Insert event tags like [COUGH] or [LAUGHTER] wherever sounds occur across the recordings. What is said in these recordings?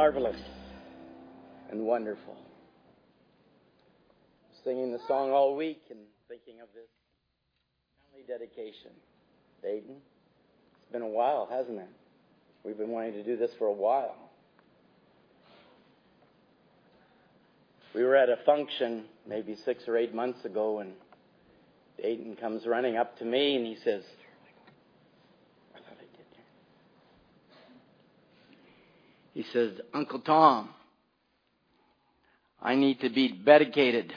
marvelous and wonderful. Singing the song all week and thinking of this family dedication. Dayton, it's been a while, hasn't it? We've been wanting to do this for a while. We were at a function maybe six or eight months ago, and Dayton comes running up to me and he says, He says, Uncle Tom, I need to be dedicated.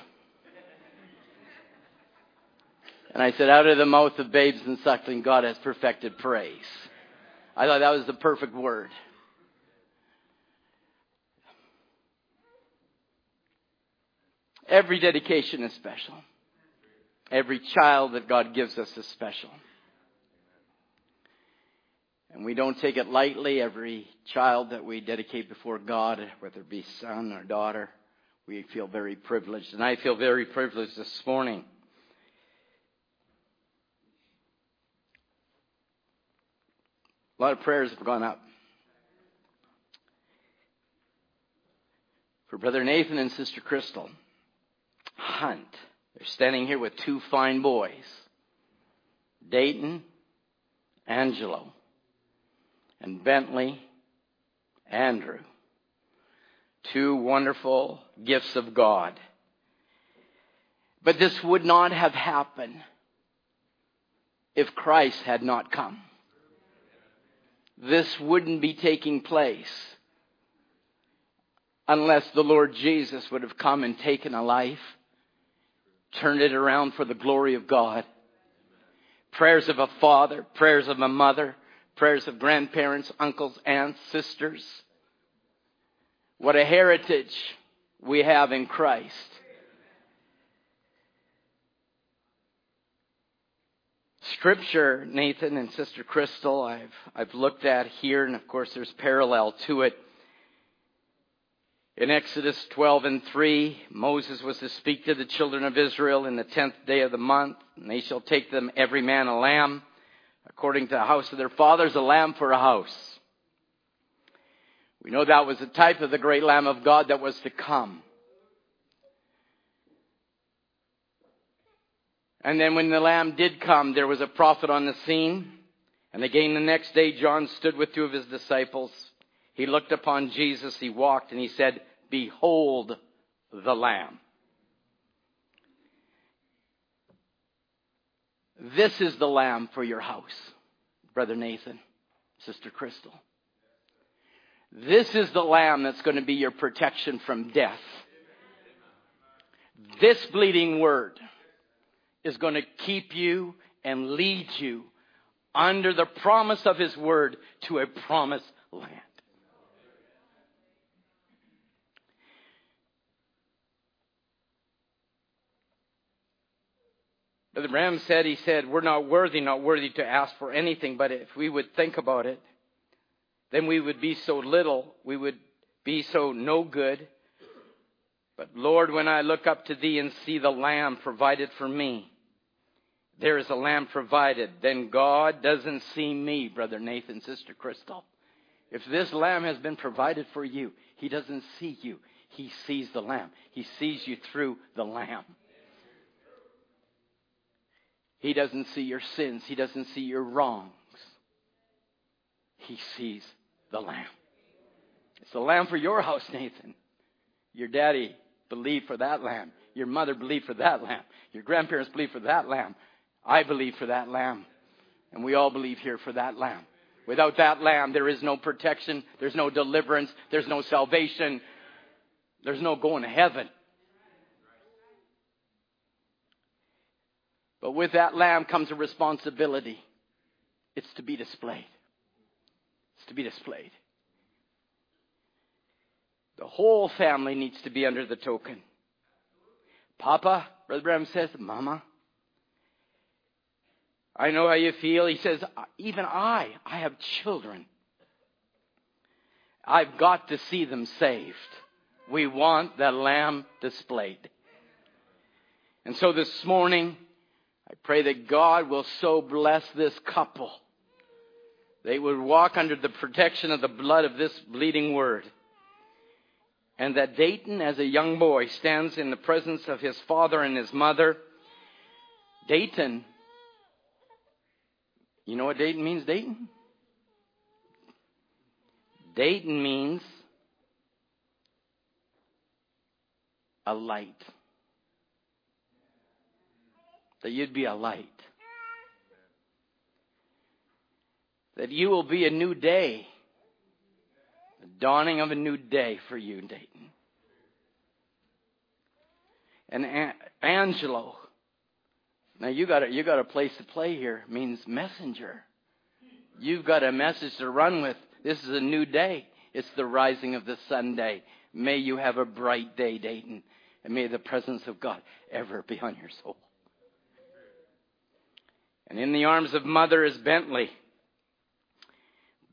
And I said, out of the mouth of babes and suckling, God has perfected praise. I thought that was the perfect word. Every dedication is special. Every child that God gives us is special. And we don't take it lightly. Every child that we dedicate before God, whether it be son or daughter, we feel very privileged. And I feel very privileged this morning. A lot of prayers have gone up. For Brother Nathan and Sister Crystal Hunt. They're standing here with two fine boys Dayton, Angelo and Bentley, Andrew. Two wonderful gifts of God. But this would not have happened if Christ had not come. This wouldn't be taking place unless the Lord Jesus would have come and taken a life, turned it around for the glory of God. Prayers of a father, prayers of a mother, prayers of grandparents, uncles, aunts, sisters. What a heritage we have in Christ. Scripture, Nathan and Sister Crystal, I've, I've looked at here, and of course there's parallel to it. In Exodus 12 and 3, Moses was to speak to the children of Israel in the tenth day of the month, and they shall take them every man a lamb according to the house of their fathers, a lamb for a house. We know that was a type of the great Lamb of God that was to come. And then when the Lamb did come, there was a prophet on the scene. And again the next day, John stood with two of his disciples. He looked upon Jesus, he walked, and he said, Behold the Lamb. This is the lamb for your house, Brother Nathan, Sister Crystal. This is the lamb that's going to be your protection from death. This bleeding word is going to keep you and lead you under the promise of his word to a promised land. Brother Branham said, he said, we're not worthy, not worthy to ask for anything, but if we would think about it, then we would be so little, we would be so no good. But Lord, when I look up to thee and see the lamb provided for me, there is a lamb provided, then God doesn't see me, Brother Nathan, Sister Crystal. If this lamb has been provided for you, he doesn't see you. He sees the lamb. He sees you through the lamb. He doesn't see your sins. He doesn't see your wrongs. He sees the lamb. It's the lamb for your house, Nathan. Your daddy believed for that lamb. Your mother believed for that lamb. Your grandparents believed for that lamb. I believe for that lamb. And we all believe here for that lamb. Without that lamb, there is no protection. There's no deliverance. There's no salvation. There's no going to heaven. But with that lamb comes a responsibility. It's to be displayed. It's to be displayed. The whole family needs to be under the token. Papa, Brother Branham says, Mama, I know how you feel. He says, even I, I have children. I've got to see them saved. We want that lamb displayed. And so this morning, I pray that God will so bless this couple. They would walk under the protection of the blood of this bleeding word. and that Dayton, as a young boy, stands in the presence of his father and his mother. Dayton, you know what Dayton means, Dayton? Dayton means a light. That you'd be a light. That you will be a new day. The dawning of a new day for you, Dayton. And An- Angelo. Now you got a, you got a place to play here. Means messenger. You've got a message to run with. This is a new day. It's the rising of the sun day. May you have a bright day, Dayton. And may the presence of God ever be on your soul. And in the arms of mother is Bentley.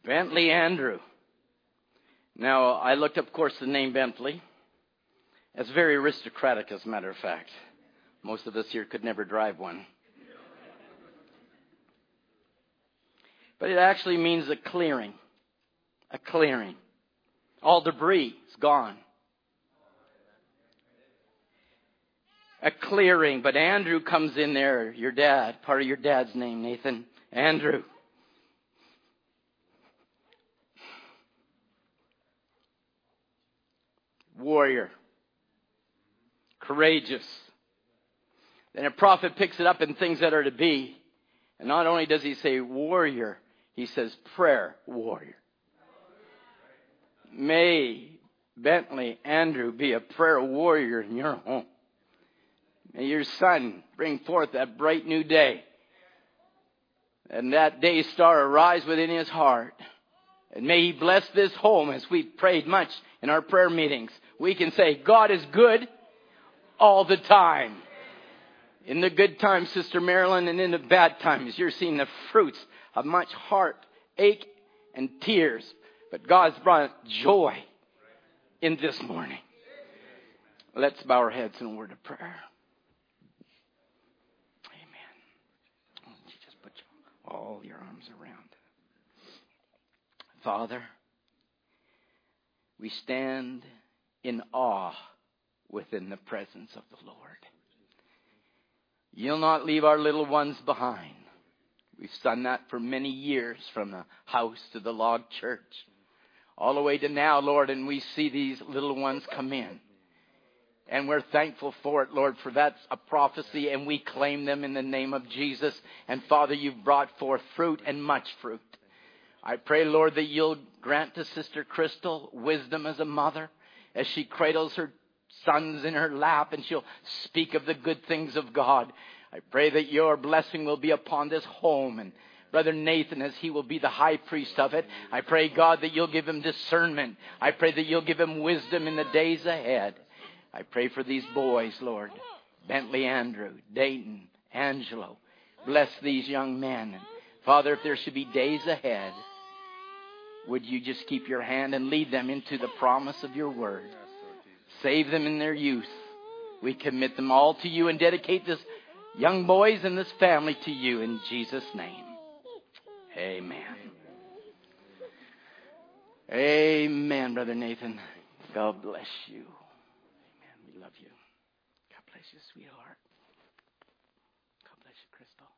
Bentley Andrew. Now, I looked up, of course, the name Bentley. It's very aristocratic, as a matter of fact. Most of us here could never drive one. But it actually means a clearing. A clearing. All debris is gone. A clearing. But Andrew comes in there, your dad, part of your dad's name, Nathan. Andrew. Warrior. Courageous. Then a prophet picks it up in things that are to be. And not only does he say warrior, he says prayer warrior. May Bentley Andrew be a prayer warrior in your home. May your son bring forth that bright new day. And that day star arise within his heart. And may he bless this home as we've prayed much in our prayer meetings. We can say, God is good all the time. In the good times, Sister Marilyn, and in the bad times, you're seeing the fruits of much heart, ache, and tears. But God's brought joy in this morning. Let's bow our heads in a word of prayer. Amen. You just put all your arms around. Father, we stand in awe within the presence of the Lord. You'll not leave our little ones behind. We've done that for many years from the house to the log church. All the way to now, Lord, and we see these little ones come in. And we're thankful for it, Lord, for that's a prophecy, and we claim them in the name of Jesus. And Father, you've brought forth fruit and much fruit. I pray, Lord, that you'll grant to Sister Crystal wisdom as a mother as she cradles her sons in her lap and she'll speak of the good things of God. I pray that your blessing will be upon this home and Brother Nathan as he will be the high priest of it. I pray, God, that you'll give him discernment. I pray that you'll give him wisdom in the days ahead. I pray for these boys, Lord. Bentley Andrew, Dayton, Angelo. Bless these young men. Father, if there should be days ahead, would you just keep your hand and lead them into the promise of your word? Save them in their youth. We commit them all to you and dedicate this young boys and this family to you in Jesus' name. Amen. Amen, Brother Nathan. God bless you. Amen. We love you. God bless you, sweetheart. God bless you, Crystal.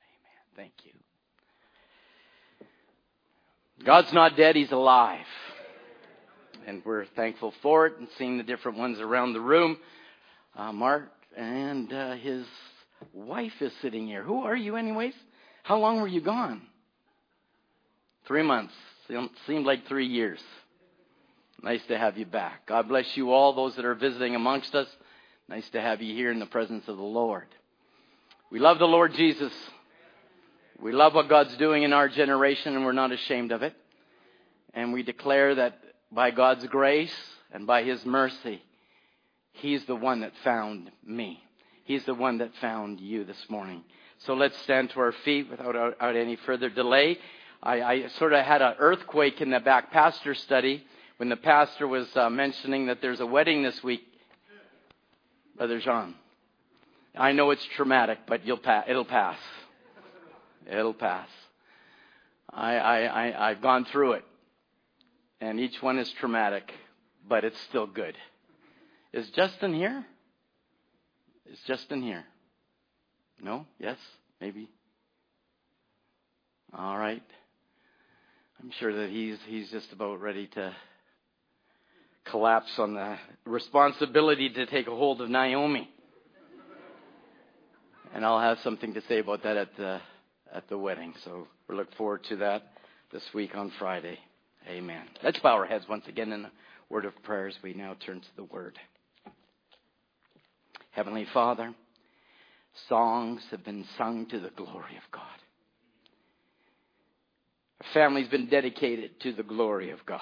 Amen. Thank you. God's not dead, He's alive. And we're thankful for it and seeing the different ones around the room. Uh, Mark and uh, his wife is sitting here. Who are you, anyways? How long were you gone? Three months. Seemed like three years. Nice to have you back. God bless you all, those that are visiting amongst us. Nice to have you here in the presence of the Lord. We love the Lord Jesus. We love what God's doing in our generation, and we're not ashamed of it. And we declare that by God's grace and by His mercy, He's the one that found me. He's the one that found you this morning. So let's stand to our feet without, without any further delay. I, I sort of had an earthquake in the back pastor study when the pastor was uh, mentioning that there's a wedding this week. Brother Jean, I know it's traumatic, but you'll pa- it'll pass. It'll pass. I, I, I, I've gone through it, and each one is traumatic. but it's still good. Is Justin here? Is Justin here? No? Yes? Maybe? All right. I'm sure that he's he's just about ready to collapse on the responsibility to take a hold of Naomi. And I'll have something to say about that at the at the wedding. So we look forward to that this week on Friday. Amen. Let's bow our heads once again in a word of prayer as we now turn to the word. Heavenly Father, songs have been sung to the glory of God. Our family's been dedicated to the glory of God.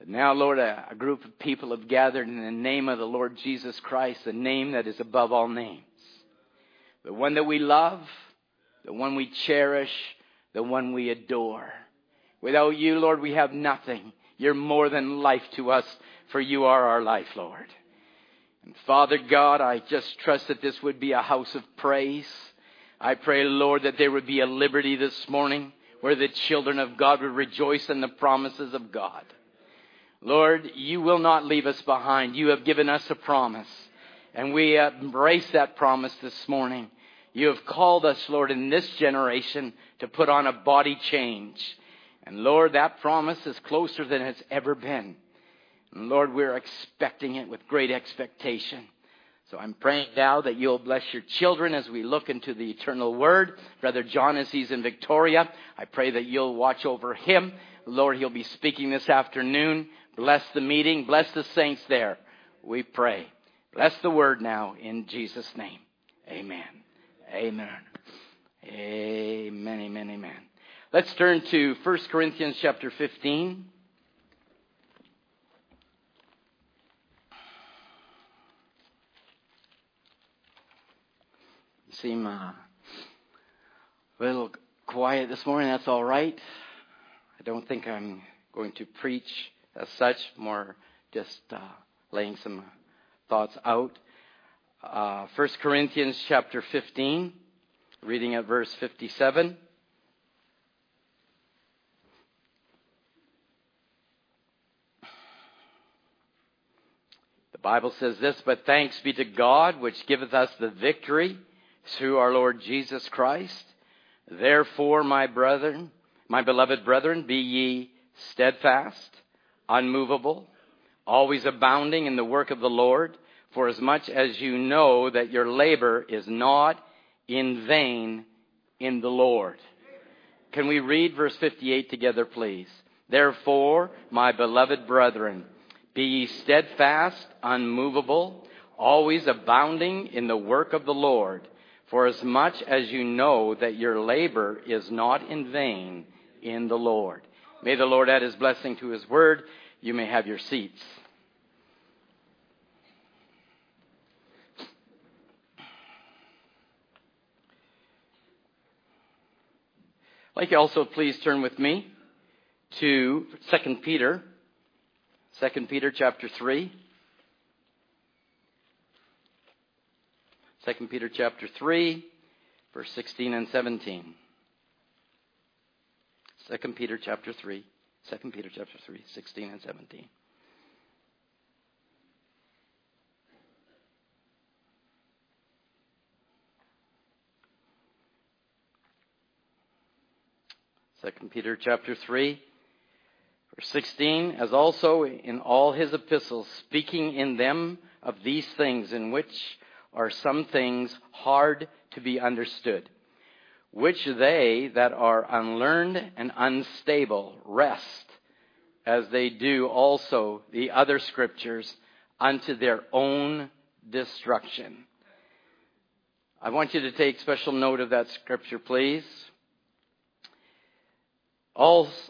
And now, Lord, a, a group of people have gathered in the name of the Lord Jesus Christ, the name that is above all names. The one that we love, the one we cherish, the one we adore. Without you, Lord, we have nothing. You're more than life to us, for you are our life, Lord. And Father God, I just trust that this would be a house of praise. I pray, Lord, that there would be a liberty this morning where the children of God would rejoice in the promises of God. Lord, you will not leave us behind. You have given us a promise. And we embrace that promise this morning. You have called us, Lord, in this generation to put on a body change. And Lord, that promise is closer than it's ever been. And Lord, we're expecting it with great expectation. So I'm praying now that you'll bless your children as we look into the eternal word. Brother John, as he's in Victoria, I pray that you'll watch over him. Lord, he'll be speaking this afternoon. Bless the meeting. Bless the saints there. We pray. Bless the word now in Jesus' name. Amen. Amen. Amen. Amen. Amen. Let's turn to 1 Corinthians chapter 15. seem uh, a little quiet this morning. That's all right. I don't think I'm going to preach as such, more just uh, laying some thoughts out. Uh, 1 Corinthians chapter 15, reading at verse 57. The Bible says this, but thanks be to God, which giveth us the victory through our Lord Jesus Christ. Therefore, my brethren, my beloved brethren, be ye steadfast, unmovable, always abounding in the work of the Lord, for as much as you know that your labor is not in vain in the Lord. Can we read verse 58 together, please? Therefore, my beloved brethren, be ye steadfast, unmovable, always abounding in the work of the Lord, for as much as you know that your labor is not in vain in the Lord. May the Lord add his blessing to his word. You may have your seats. I'd like you also please turn with me to 2 Peter, 2 Peter chapter 3. 2 Peter chapter 3, verse 16 and 17. 2 Peter chapter 3, 2 Peter chapter 3, 16 and 17. Second Peter chapter 3, verse 16, as also in all his epistles, speaking in them of these things in which are some things hard to be understood, which they that are unlearned and unstable rest, as they do also the other scriptures, unto their own destruction. I want you to take special note of that scripture, please.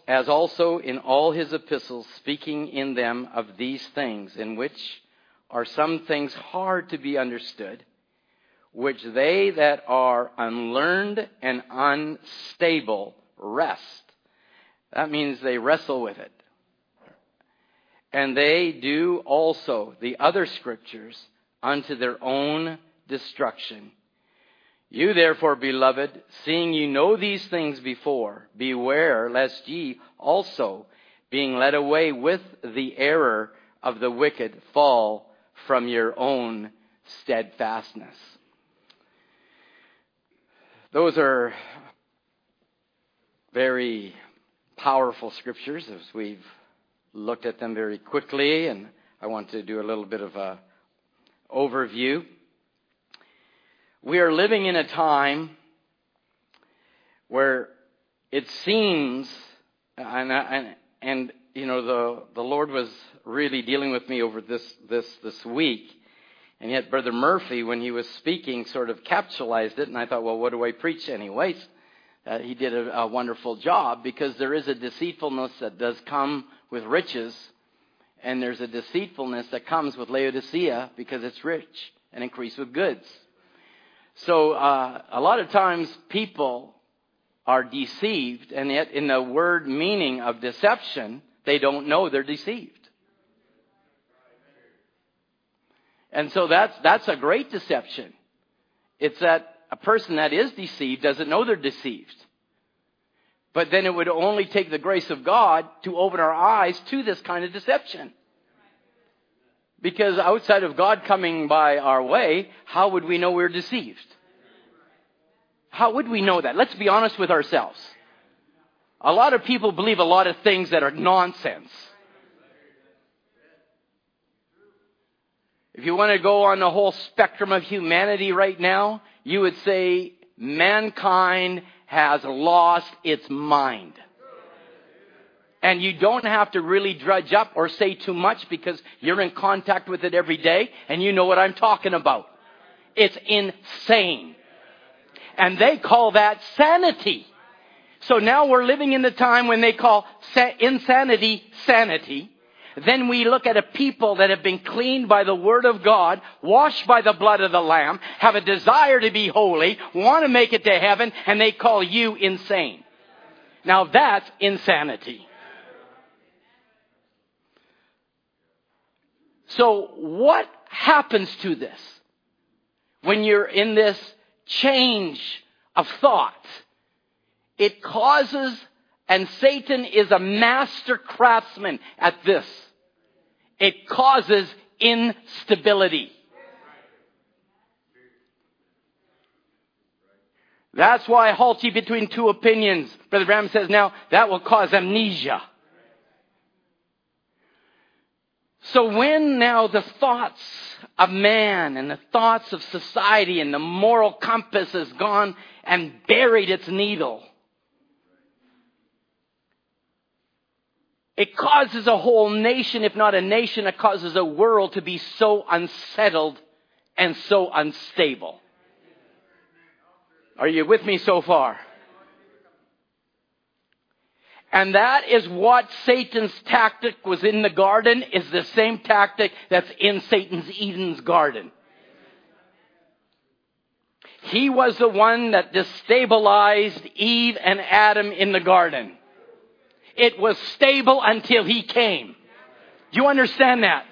As also in all his epistles, speaking in them of these things, in which are some things hard to be understood, which they that are unlearned and unstable rest. That means they wrestle with it. And they do also the other scriptures unto their own destruction. You therefore, beloved, seeing you know these things before, beware lest ye also being led away with the error of the wicked, fall from your own steadfastness. Those are very powerful scriptures as we've looked at them very quickly, and I want to do a little bit of a overview. We are living in a time where it seems, and, and, and you know, the, the Lord was really dealing with me over this, this, this week. And yet, Brother Murphy, when he was speaking, sort of capsulized it, and I thought, well, what do I preach anyways? Uh, he did a, a wonderful job because there is a deceitfulness that does come with riches, and there's a deceitfulness that comes with Laodicea because it's rich and increased with goods. So, uh, a lot of times people are deceived, and yet in the word meaning of deception, they don't know they're deceived. And so that's, that's a great deception. It's that a person that is deceived doesn't know they're deceived. But then it would only take the grace of God to open our eyes to this kind of deception. Because outside of God coming by our way, how would we know we're deceived? How would we know that? Let's be honest with ourselves. A lot of people believe a lot of things that are nonsense. If you want to go on the whole spectrum of humanity right now, you would say mankind has lost its mind. And you don't have to really drudge up or say too much because you're in contact with it every day and you know what I'm talking about. It's insane. And they call that sanity. So now we're living in the time when they call insanity sanity. Then we look at a people that have been cleaned by the Word of God, washed by the blood of the Lamb, have a desire to be holy, want to make it to heaven, and they call you insane. Now that's insanity. So what happens to this when you're in this change of thought? It causes, and Satan is a master craftsman at this it causes instability. That's why I you between two opinions. Brother Branham says now that will cause amnesia. So when now the thoughts of man and the thoughts of society and the moral compass has gone and buried its needle, It causes a whole nation, if not a nation, it causes a world to be so unsettled and so unstable. Are you with me so far? And that is what Satan's tactic was in the garden, is the same tactic that's in Satan's Eden's garden. He was the one that destabilized Eve and Adam in the garden. It was stable until he came. Do you understand that?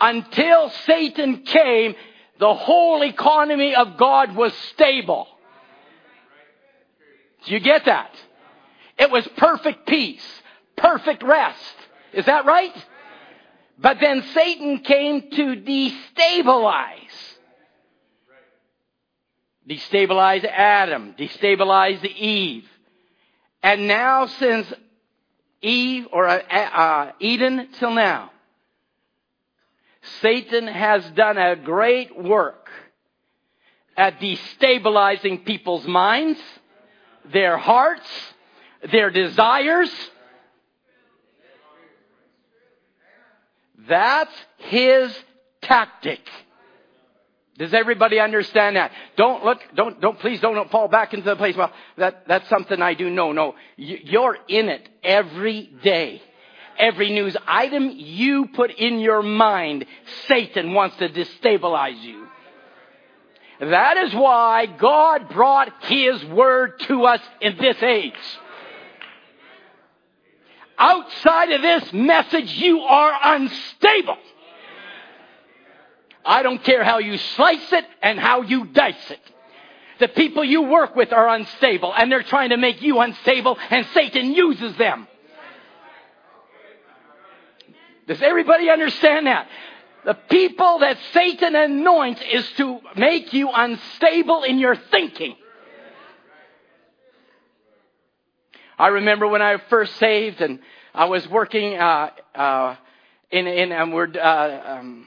Until Satan came, the whole economy of God was stable. Do you get that? It was perfect peace, perfect rest. Is that right? But then Satan came to destabilize. Destabilize Adam, destabilize Eve. And now since Eve or uh, uh, Eden till now, Satan has done a great work at destabilizing people's minds, their hearts, their desires. That's his tactic. Does everybody understand that? Don't look, don't, don't, please don't fall back into the place. Well, that, that's something I do. No, no. You're in it every day. Every news item you put in your mind, Satan wants to destabilize you. That is why God brought His Word to us in this age. Outside of this message, you are unstable. I don't care how you slice it and how you dice it. The people you work with are unstable and they're trying to make you unstable and Satan uses them. Does everybody understand that? The people that Satan anoints is to make you unstable in your thinking. I remember when I first saved and I was working uh, uh, in, in um, we're uh, um,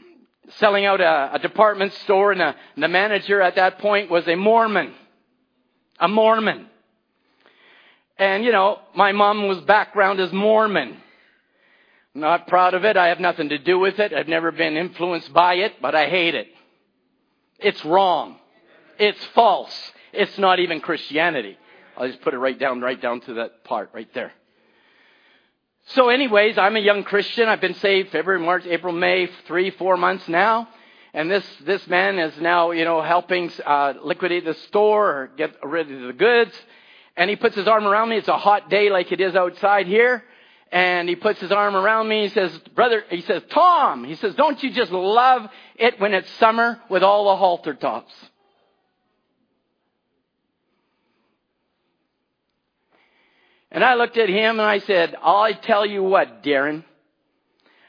selling out a, a department store, and, a, and the manager at that point was a Mormon, a Mormon. And you know, my mom was background as Mormon. Not proud of it. I have nothing to do with it. I've never been influenced by it, but I hate it. It's wrong. It's false. It's not even Christianity. I'll just put it right down, right down to that part right there. So anyways, I'm a young Christian. I've been saved February, March, April, May, three, four months now. And this, this man is now, you know, helping, uh, liquidate the store or get rid of the goods. And he puts his arm around me. It's a hot day like it is outside here. And he puts his arm around me. He says, brother, he says, Tom, he says, don't you just love it when it's summer with all the halter tops? And I looked at him and I said, I tell you what, Darren.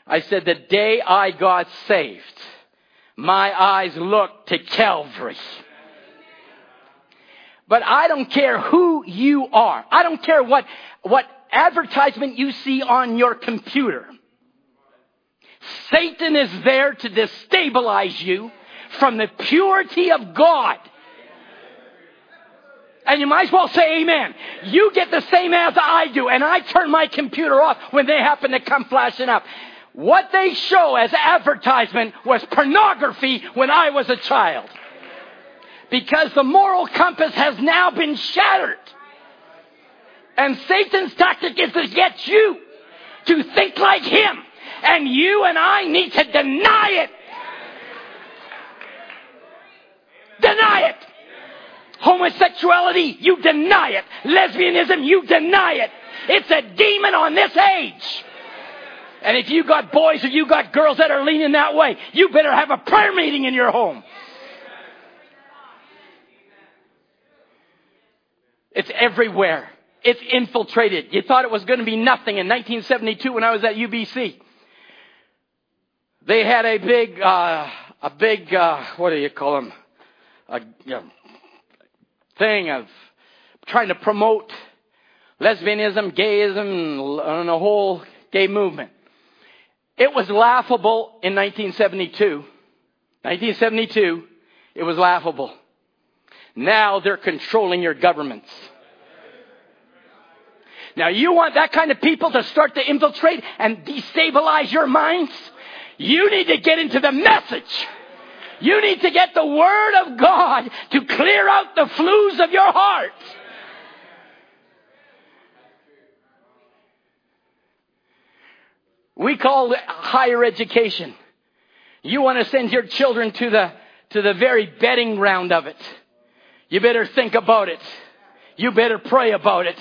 I said, the day I got saved, my eyes looked to Calvary. But I don't care who you are. I don't care what, what advertisement you see on your computer. Satan is there to destabilize you from the purity of God. And you might as well say amen. You get the same as I do, and I turn my computer off when they happen to come flashing up. What they show as advertisement was pornography when I was a child. Because the moral compass has now been shattered. And Satan's tactic is to get you to think like him. And you and I need to deny it. Deny it. Homosexuality, you deny it. Lesbianism, you deny it. It's a demon on this age. And if you got boys or you got girls that are leaning that way, you better have a prayer meeting in your home. It's everywhere. It's infiltrated. You thought it was going to be nothing in 1972 when I was at UBC. They had a big, uh, a big, uh, what do you call them? A, thing of trying to promote lesbianism, gayism, and the whole gay movement. It was laughable in 1972. 1972, it was laughable. Now they're controlling your governments. Now you want that kind of people to start to infiltrate and destabilize your minds? You need to get into the message. You need to get the Word of God to clear out the flues of your heart. We call it higher education. You want to send your children to the, to the very betting ground of it. You better think about it. You better pray about it.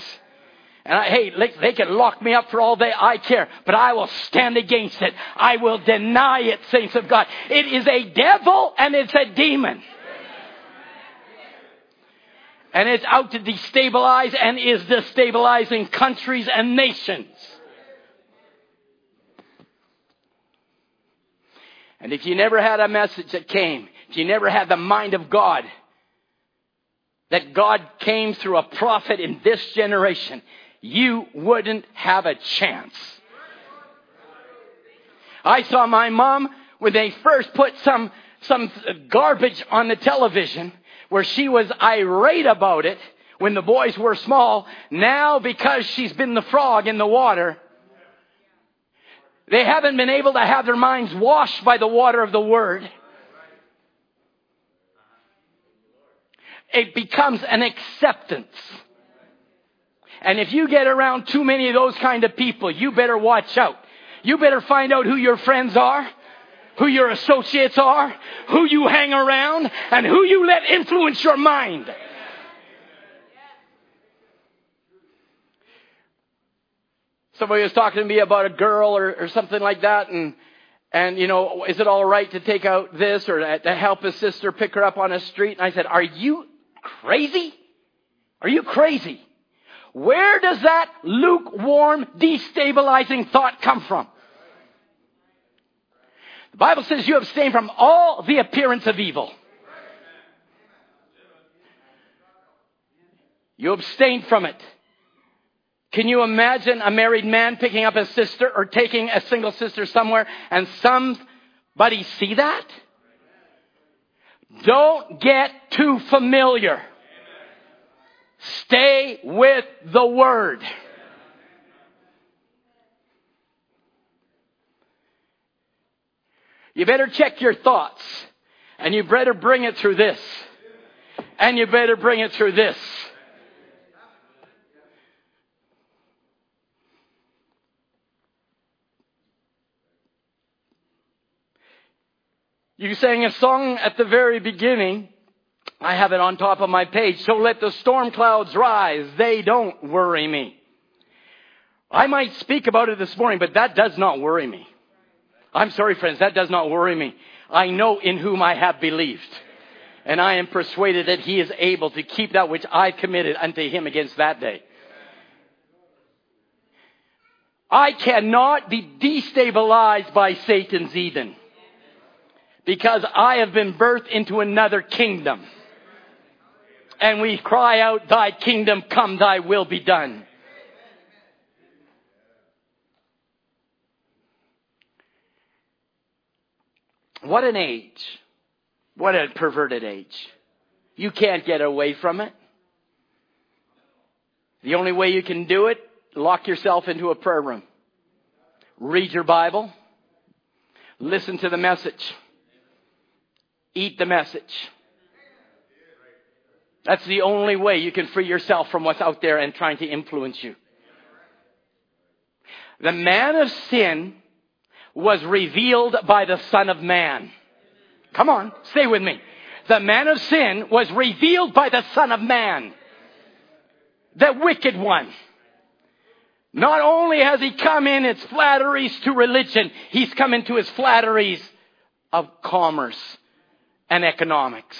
And I, hey, they can lock me up for all day. I care. But I will stand against it. I will deny it, saints of God. It is a devil and it's a demon. And it's out to destabilize and is destabilizing countries and nations. And if you never had a message that came, if you never had the mind of God, that God came through a prophet in this generation, you wouldn't have a chance. I saw my mom when they first put some, some garbage on the television where she was irate about it when the boys were small. Now, because she's been the frog in the water, they haven't been able to have their minds washed by the water of the Word. It becomes an acceptance. And if you get around too many of those kind of people, you better watch out. You better find out who your friends are, who your associates are, who you hang around, and who you let influence your mind. Somebody was talking to me about a girl or, or something like that, and and you know, is it all right to take out this or to help his sister pick her up on a street? And I said, Are you crazy? Are you crazy? Where does that lukewarm, destabilizing thought come from? The Bible says you abstain from all the appearance of evil. You abstain from it. Can you imagine a married man picking up a sister or taking a single sister somewhere and somebody see that? Don't get too familiar. Stay with the Word. You better check your thoughts. And you better bring it through this. And you better bring it through this. You sang a song at the very beginning. I have it on top of my page. So let the storm clouds rise. They don't worry me. I might speak about it this morning, but that does not worry me. I'm sorry, friends, that does not worry me. I know in whom I have believed. And I am persuaded that he is able to keep that which I've committed unto him against that day. I cannot be destabilized by Satan's Eden because I have been birthed into another kingdom. And we cry out, Thy kingdom come, Thy will be done. What an age. What a perverted age. You can't get away from it. The only way you can do it, lock yourself into a prayer room. Read your Bible. Listen to the message. Eat the message. That's the only way you can free yourself from what's out there and trying to influence you. The man of sin was revealed by the Son of Man. Come on, stay with me. The man of sin was revealed by the Son of Man. The wicked one. Not only has he come in its flatteries to religion, he's come into his flatteries of commerce and economics.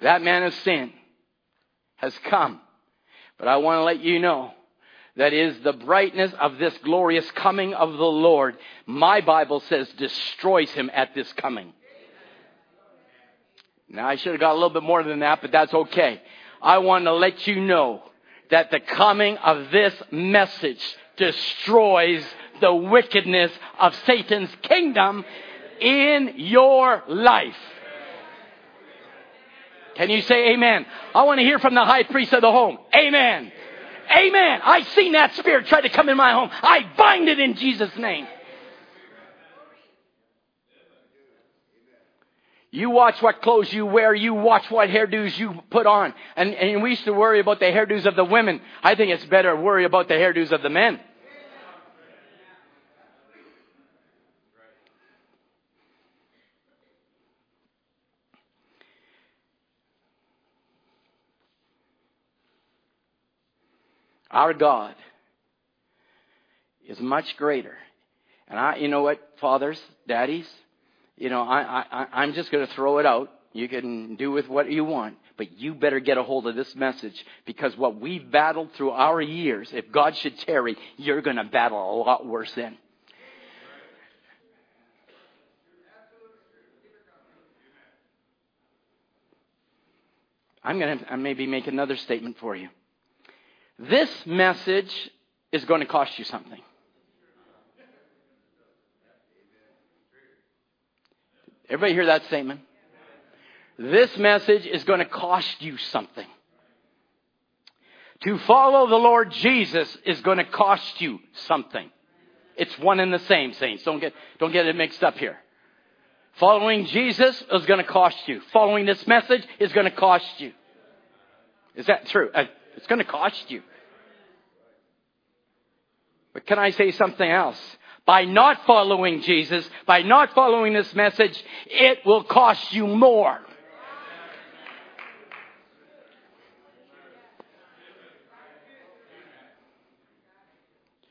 That man of sin has come. But I want to let you know that is the brightness of this glorious coming of the Lord. My Bible says destroys him at this coming. Now I should have got a little bit more than that, but that's okay. I want to let you know that the coming of this message destroys the wickedness of Satan's kingdom in your life. Can you say amen? I want to hear from the high priest of the home. Amen. Amen. I've seen that spirit try to come in my home. I bind it in Jesus' name. You watch what clothes you wear. You watch what hairdos you put on. And, and we used to worry about the hairdos of the women. I think it's better to worry about the hairdos of the men. Our God is much greater. And I, you know what, fathers, daddies, you know, I, I, I'm just going to throw it out. You can do with what you want, but you better get a hold of this message because what we've battled through our years, if God should tarry, you're going to battle a lot worse then. I'm going to maybe make another statement for you. This message is going to cost you something. Everybody hear that statement? This message is going to cost you something. To follow the Lord Jesus is going to cost you something. It's one and the same, saints. Don't get, don't get it mixed up here. Following Jesus is going to cost you. Following this message is going to cost you. Is that true? Uh, it's going to cost you. But can I say something else? By not following Jesus, by not following this message, it will cost you more.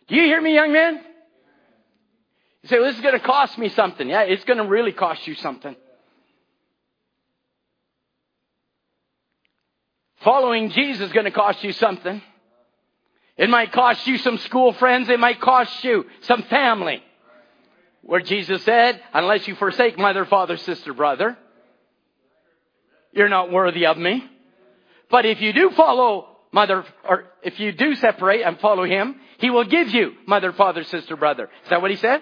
Do you hear me, young man? You say, well, this is going to cost me something. Yeah, it's going to really cost you something. Following Jesus is going to cost you something. It might cost you some school friends. It might cost you some family. Where Jesus said, unless you forsake mother, father, sister, brother, you're not worthy of me. But if you do follow mother, or if you do separate and follow him, he will give you mother, father, sister, brother. Is that what he said?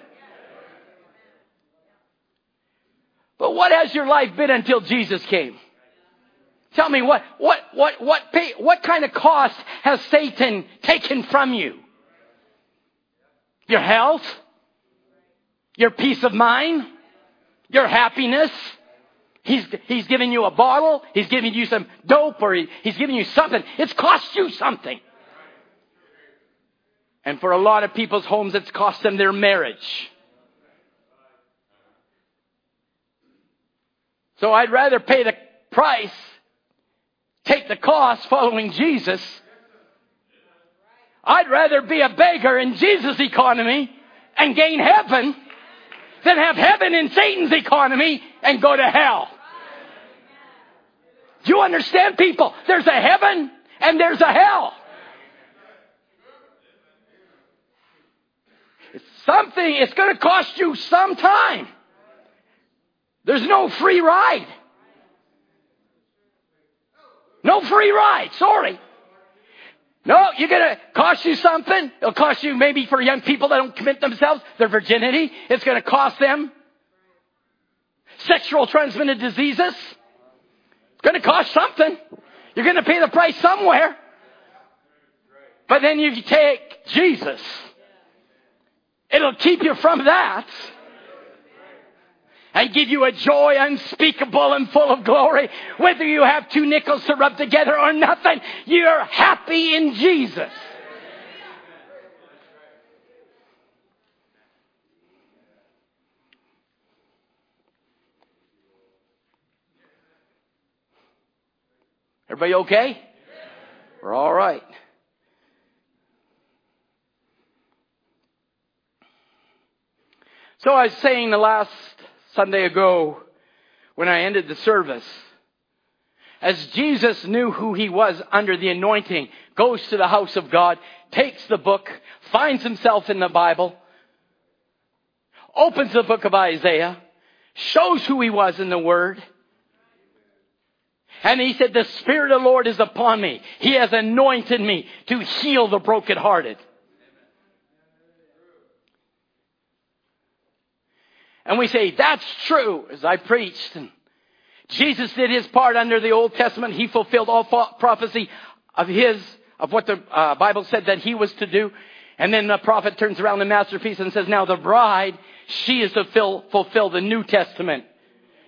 But what has your life been until Jesus came? Tell me what, what, what, what, pay, what kind of cost has Satan taken from you? Your health? Your peace of mind? Your happiness? He's, he's giving you a bottle. He's giving you some dope or he, he's giving you something. It's cost you something. And for a lot of people's homes, it's cost them their marriage. So I'd rather pay the price take the cost following Jesus. I'd rather be a beggar in Jesus' economy and gain heaven than have heaven in Satan's economy and go to hell. You understand, people? There's a heaven and there's a hell. It's something, it's going to cost you some time. There's no free ride. No free ride. Sorry. No, you're gonna cost you something. It'll cost you maybe for young people that don't commit themselves, their virginity. It's gonna cost them sexual transmitted diseases. It's gonna cost something. You're gonna pay the price somewhere. But then you take Jesus. It'll keep you from that and give you a joy unspeakable and full of glory. Whether you have two nickels to rub together or nothing, you're happy in Jesus. Everybody okay? We're all right. So I was saying the last Sunday ago when I ended the service. As Jesus knew who he was under the anointing, goes to the house of God, takes the book, finds himself in the Bible, opens the book of Isaiah, shows who he was in the Word, and he said, the Spirit of the Lord is upon me. He has anointed me to heal the brokenhearted. And we say, that's true, as I preached. And Jesus did his part under the Old Testament. He fulfilled all prophecy of his, of what the uh, Bible said that he was to do. And then the prophet turns around the masterpiece and says, now the bride, she is to fill, fulfill the New Testament.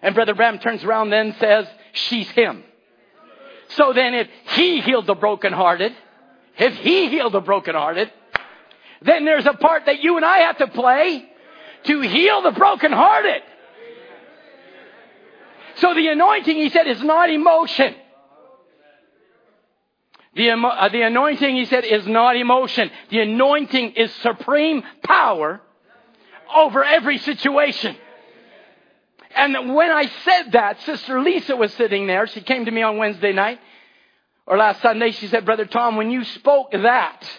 And Brother Branham turns around then says, she's him. So then if he healed the brokenhearted, if he healed the brokenhearted, then there's a part that you and I have to play to heal the brokenhearted. So the anointing, he said, is not emotion. The, uh, the anointing, he said, is not emotion. The anointing is supreme power over every situation. And when I said that, Sister Lisa was sitting there. She came to me on Wednesday night or last Sunday. She said, Brother Tom, when you spoke that,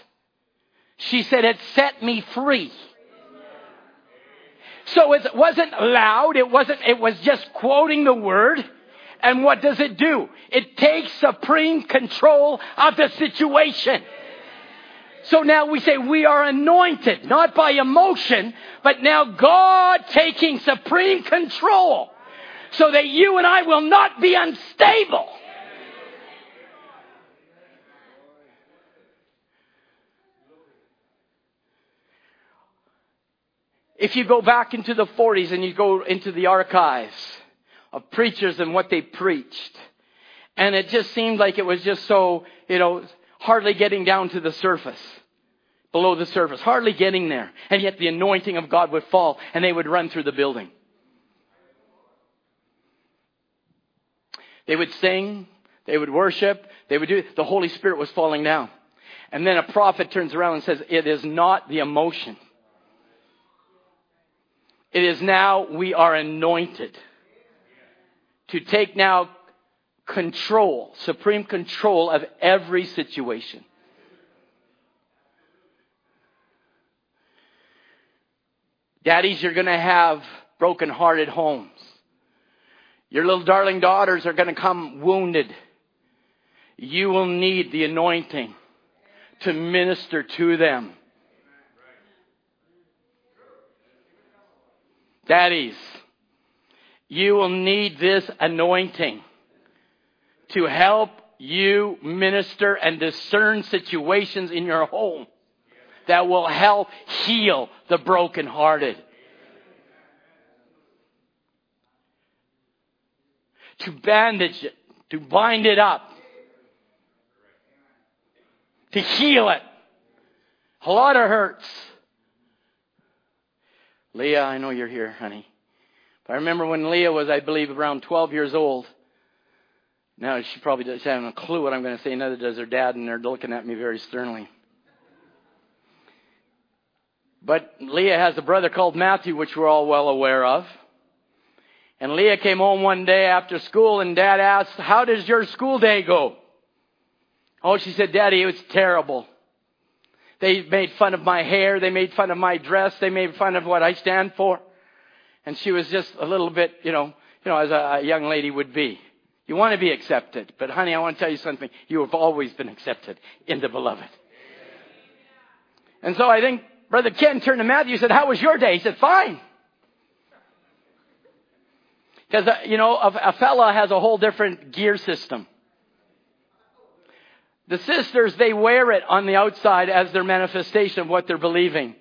she said, it set me free. So it wasn't loud. It wasn't, it was just quoting the word. And what does it do? It takes supreme control of the situation. So now we say we are anointed, not by emotion, but now God taking supreme control so that you and I will not be unstable. If you go back into the 40s and you go into the archives of preachers and what they preached, and it just seemed like it was just so, you know, hardly getting down to the surface, below the surface, hardly getting there. And yet the anointing of God would fall and they would run through the building. They would sing, they would worship, they would do, the Holy Spirit was falling down. And then a prophet turns around and says, it is not the emotion. It is now we are anointed to take now control, supreme control of every situation. Daddies, you're going to have broken-hearted homes. Your little darling daughters are going to come wounded. You will need the anointing to minister to them. Daddies, you will need this anointing to help you minister and discern situations in your home that will help heal the brokenhearted. To bandage it, to bind it up, to heal it. A lot of hurts. Leah, I know you're here, honey. But I remember when Leah was, I believe, around 12 years old. Now she probably doesn't have a clue what I'm going to say. Neither does her dad, and they're looking at me very sternly. But Leah has a brother called Matthew, which we're all well aware of. And Leah came home one day after school, and Dad asked, "How does your school day go?" Oh, she said, "Daddy, it was terrible." They made fun of my hair. They made fun of my dress. They made fun of what I stand for. And she was just a little bit, you know, you know, as a, young lady would be. You want to be accepted. But honey, I want to tell you something. You have always been accepted in the beloved. And so I think Brother Ken turned to Matthew and said, how was your day? He said, fine. Because, uh, you know, a, a fella has a whole different gear system. The sisters, they wear it on the outside as their manifestation of what they're believing.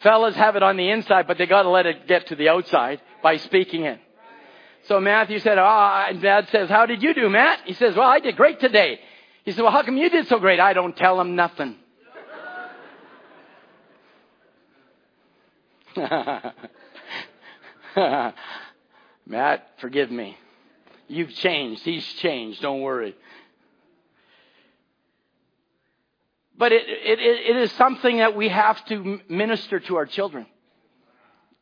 Fellas have it on the inside, but they gotta let it get to the outside by speaking it. So Matthew said, ah, oh, and Dad says, how did you do, Matt? He says, well, I did great today. He said, well, how come you did so great? I don't tell him nothing. [LAUGHS] Matt, forgive me. You've changed. He's changed. Don't worry. But it, it, it is something that we have to minister to our children.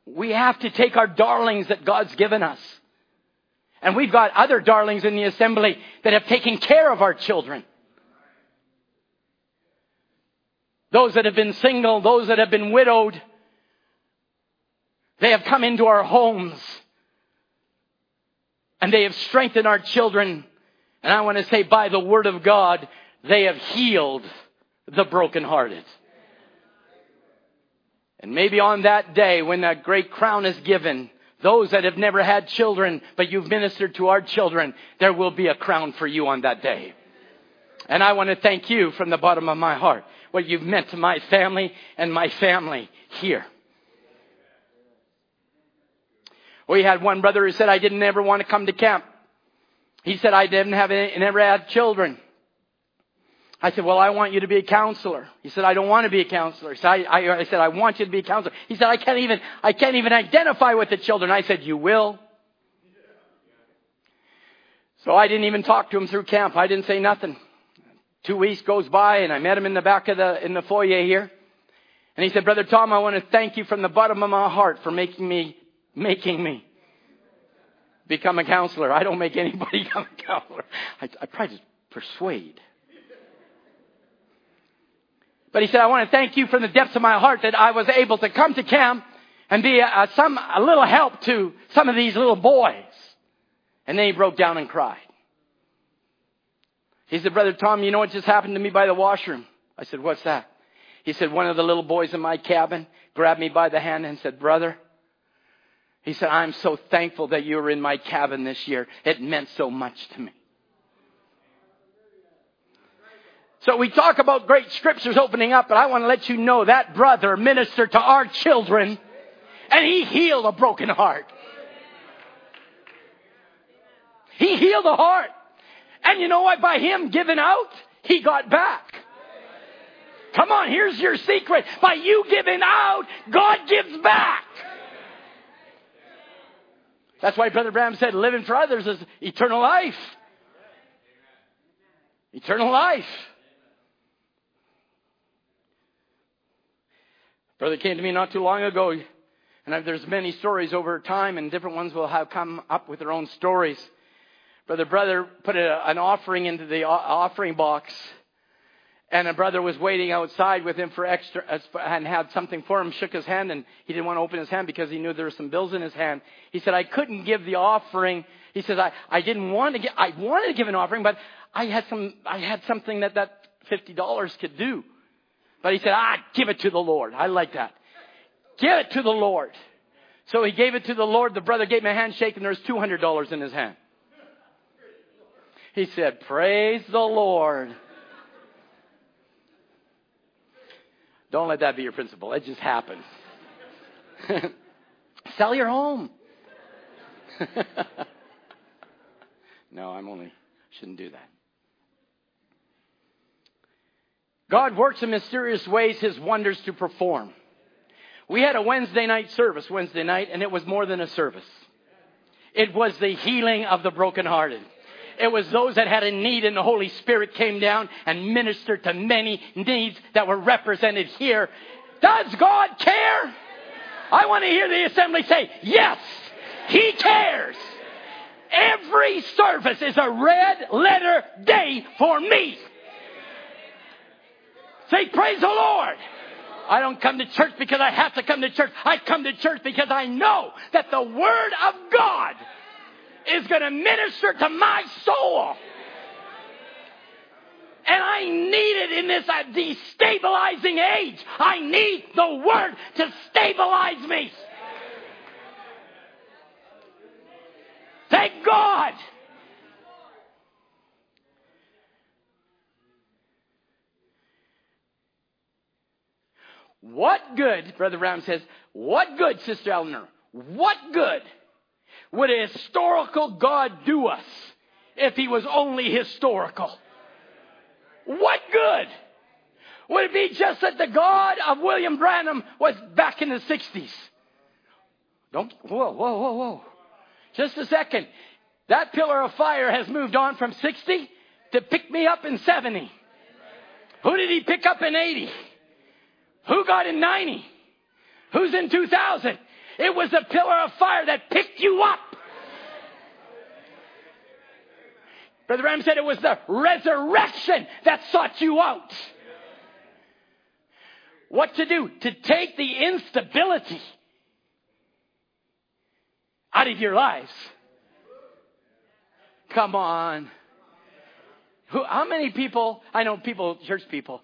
We have to take our darlings that God's given us. And we've got other darlings in the assembly that have taken care of our children. Those that have been single, those that have been widowed, they have come into our homes and they have strengthened our children. And I want to say by the word of God, they have healed the brokenhearted. And maybe on that day when that great crown is given, those that have never had children, but you've ministered to our children, there will be a crown for you on that day. And I want to thank you from the bottom of my heart, what you've meant to my family and my family here. We had one brother who said, I didn't ever want to come to camp. He said, I didn't have any, never had children. I said, well, I want you to be a counselor. He said, I don't want to be a counselor. So I, I, I said, I want you to be a counselor. He said, I can't even, I can't even identify with the children. I said, you will. So I didn't even talk to him through camp. I didn't say nothing. Two weeks goes by and I met him in the back of the, in the foyer here. And he said, Brother Tom, I want to thank you from the bottom of my heart for making me, making me become a counselor. I don't make anybody [LAUGHS] become a counselor. I, I try to persuade. But he said, I want to thank you from the depths of my heart that I was able to come to camp and be a, some, a little help to some of these little boys. And then he broke down and cried. He said, Brother Tom, you know what just happened to me by the washroom? I said, what's that? He said, one of the little boys in my cabin grabbed me by the hand and said, brother, he said, I'm so thankful that you were in my cabin this year. It meant so much to me. So we talk about great scriptures opening up, but I want to let you know that brother ministered to our children and he healed a broken heart. He healed a heart. And you know what? By him giving out, he got back. Come on, here's your secret. By you giving out, God gives back. That's why Brother Branham said living for others is eternal life. Eternal life. Brother came to me not too long ago, and there's many stories over time, and different ones will have come up with their own stories. Brother, brother put a, an offering into the uh, offering box, and a brother was waiting outside with him for extra and had something for him shook his hand and he didn't want to open his hand because he knew there were some bills in his hand he said i couldn't give the offering he says i, I didn't want to give. i wanted to give an offering but i had some i had something that that fifty dollars could do but he said ah give it to the lord i like that give it to the lord so he gave it to the lord the brother gave him a handshake and there was two hundred dollars in his hand he said praise the lord Don't let that be your principle. It just happens. [LAUGHS] Sell your home. [LAUGHS] no, I'm only, shouldn't do that. God works in mysterious ways his wonders to perform. We had a Wednesday night service Wednesday night, and it was more than a service. It was the healing of the brokenhearted. It was those that had a need and the Holy Spirit came down and ministered to many needs that were represented here. Does God care? I want to hear the assembly say, yes, He cares. Every service is a red letter day for me. Say, praise the Lord. I don't come to church because I have to come to church. I come to church because I know that the Word of God is going to minister to my soul. And I need it in this uh, destabilizing age. I need the Word to stabilize me. Thank God. What good, Brother Brown says, what good, Sister Eleanor, what good would a historical God do us if he was only historical? What good? Would it be just that the God of William Branham was back in the 60s? Don't, whoa, whoa, whoa, whoa. Just a second. That pillar of fire has moved on from 60 to pick me up in 70. Who did he pick up in 80? Who got in 90? Who's in 2000? It was the pillar of fire that picked you up. Brother Branham said it was the resurrection that sought you out. What to do? To take the instability out of your lives. Come on. Who, how many people, I know people, church people,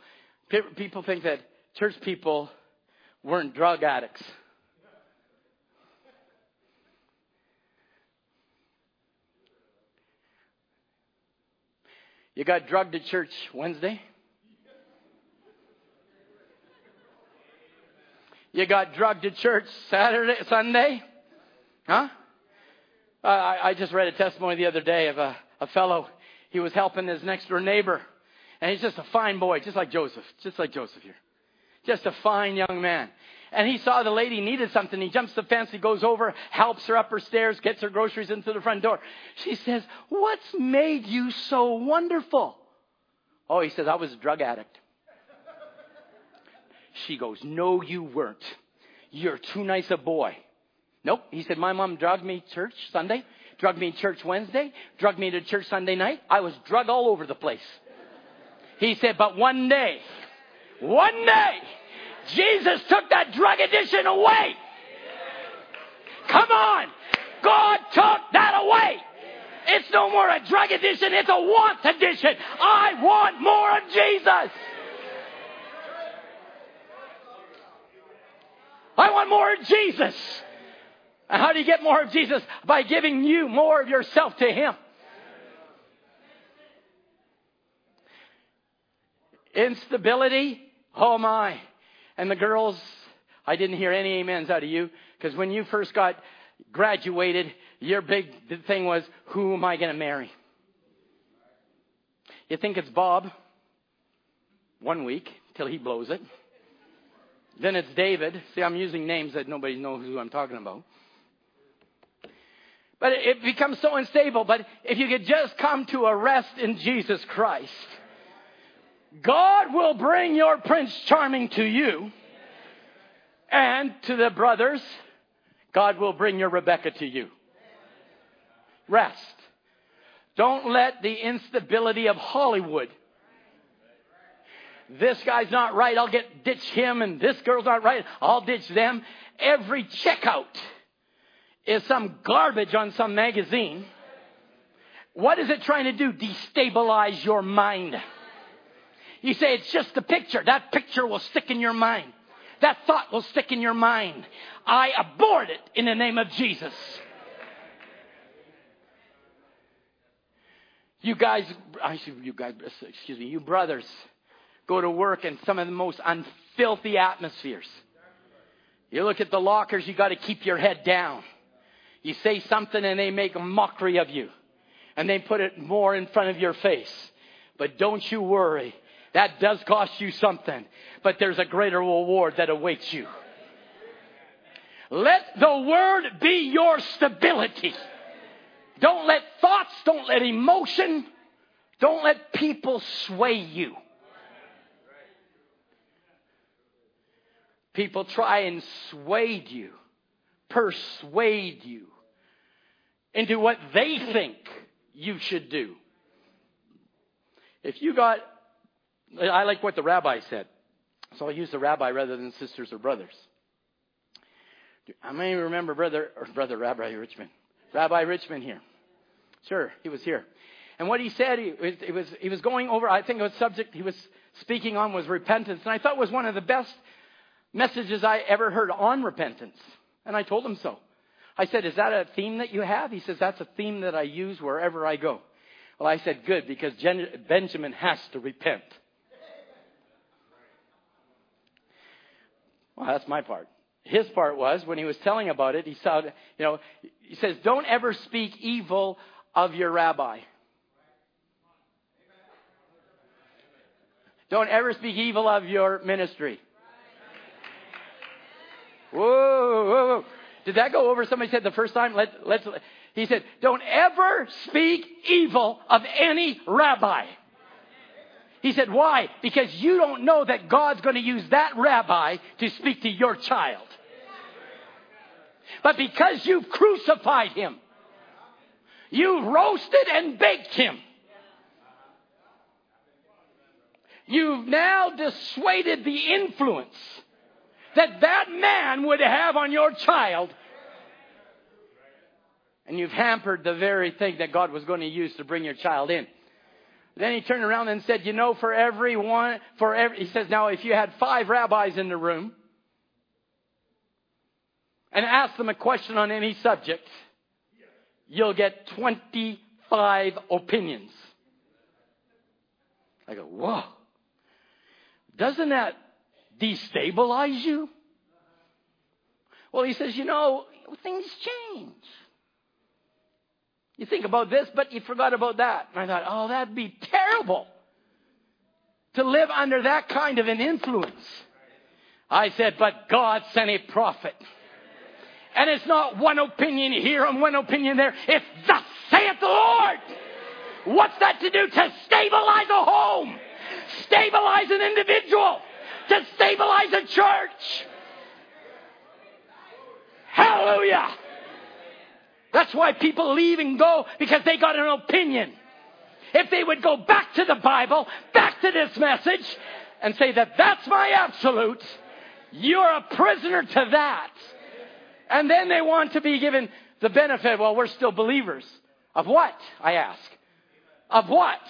people think that church people weren't drug addicts. You got drugged to church Wednesday? You got drugged to church Saturday, Sunday? Huh? Uh, I, I just read a testimony the other day of a, a fellow. He was helping his next door neighbor. And he's just a fine boy, just like Joseph, just like Joseph here. Just a fine young man and he saw the lady needed something. He jumps the fence, he goes over, helps her up her stairs, gets her groceries into the front door. She says, What's made you so wonderful? Oh, he says, I was a drug addict. She goes, No, you weren't. You're too nice a boy. Nope. He said, My mom drugged me church Sunday, drugged me church Wednesday, drugged me to church Sunday night. I was drug all over the place. He said, But one day, one day, Jesus took that drug addiction away. Come on. God took that away. It's no more a drug addiction, it's a want addiction. I want more of Jesus. I want more of Jesus. How do you get more of Jesus? By giving you more of yourself to Him. Instability, oh my. And the girls, I didn't hear any amens out of you because when you first got graduated, your big thing was, who am I going to marry? You think it's Bob one week till he blows it. Then it's David. See, I'm using names that nobody knows who I'm talking about. But it becomes so unstable. But if you could just come to a rest in Jesus Christ, God will bring your Prince Charming to you. And to the brothers, God will bring your Rebecca to you. Rest. Don't let the instability of Hollywood This guy's not right. I'll get ditch him, and this girl's not right. I'll ditch them. Every checkout is some garbage on some magazine. What is it trying to do? Destabilize your mind. You say it's just a picture. That picture will stick in your mind. That thought will stick in your mind. I abort it in the name of Jesus. You guys, you guys, excuse me, you brothers go to work in some of the most unfilthy atmospheres. You look at the lockers, you got to keep your head down. You say something and they make a mockery of you. And they put it more in front of your face. But don't you worry. That does cost you something. But there's a greater reward that awaits you. Let the word be your stability. Don't let thoughts, don't let emotion, don't let people sway you. People try and sway you, persuade you into what they think you should do. If you got, I like what the rabbi said, so I'll use the rabbi rather than sisters or brothers. I may remember brother or brother Rabbi Richmond, Rabbi Richmond here. Sure, he was here. And what he said, he, was, he was going over, I think the subject he was speaking on was repentance. And I thought was one of the best messages I ever heard on repentance. And I told him so. I said, Is that a theme that you have? He says, That's a theme that I use wherever I go. Well, I said, Good, because Benjamin has to repent. Well, that's my part. His part was when he was telling about it, he said, you know, he says, Don't ever speak evil of your rabbi. Don't ever speak evil of your ministry. Whoa, whoa, whoa. Did that go over? Somebody said the first time. Let, let's. He said, "Don't ever speak evil of any rabbi." He said, "Why? Because you don't know that God's going to use that rabbi to speak to your child. But because you've crucified him, you roasted and baked him. You've now dissuaded the influence that that man would have on your child. And you've hampered the very thing that God was going to use to bring your child in. Then he turned around and said, You know, for every one, for every, he says, Now, if you had five rabbis in the room and asked them a question on any subject, you'll get 25 opinions. I go, whoa. Doesn't that destabilize you? Well, he says, you know, things change. You think about this, but you forgot about that. And I thought, oh, that'd be terrible to live under that kind of an influence. I said, but God sent a prophet. And it's not one opinion here and one opinion there. It's thus saith the Lord. What's that to do? To stabilize a home, stabilize an individual, to stabilize a church. Hallelujah. That's why people leave and go because they got an opinion. If they would go back to the Bible, back to this message, and say that that's my absolute, you're a prisoner to that. And then they want to be given the benefit, well, we're still believers. Of what, I ask? Of what?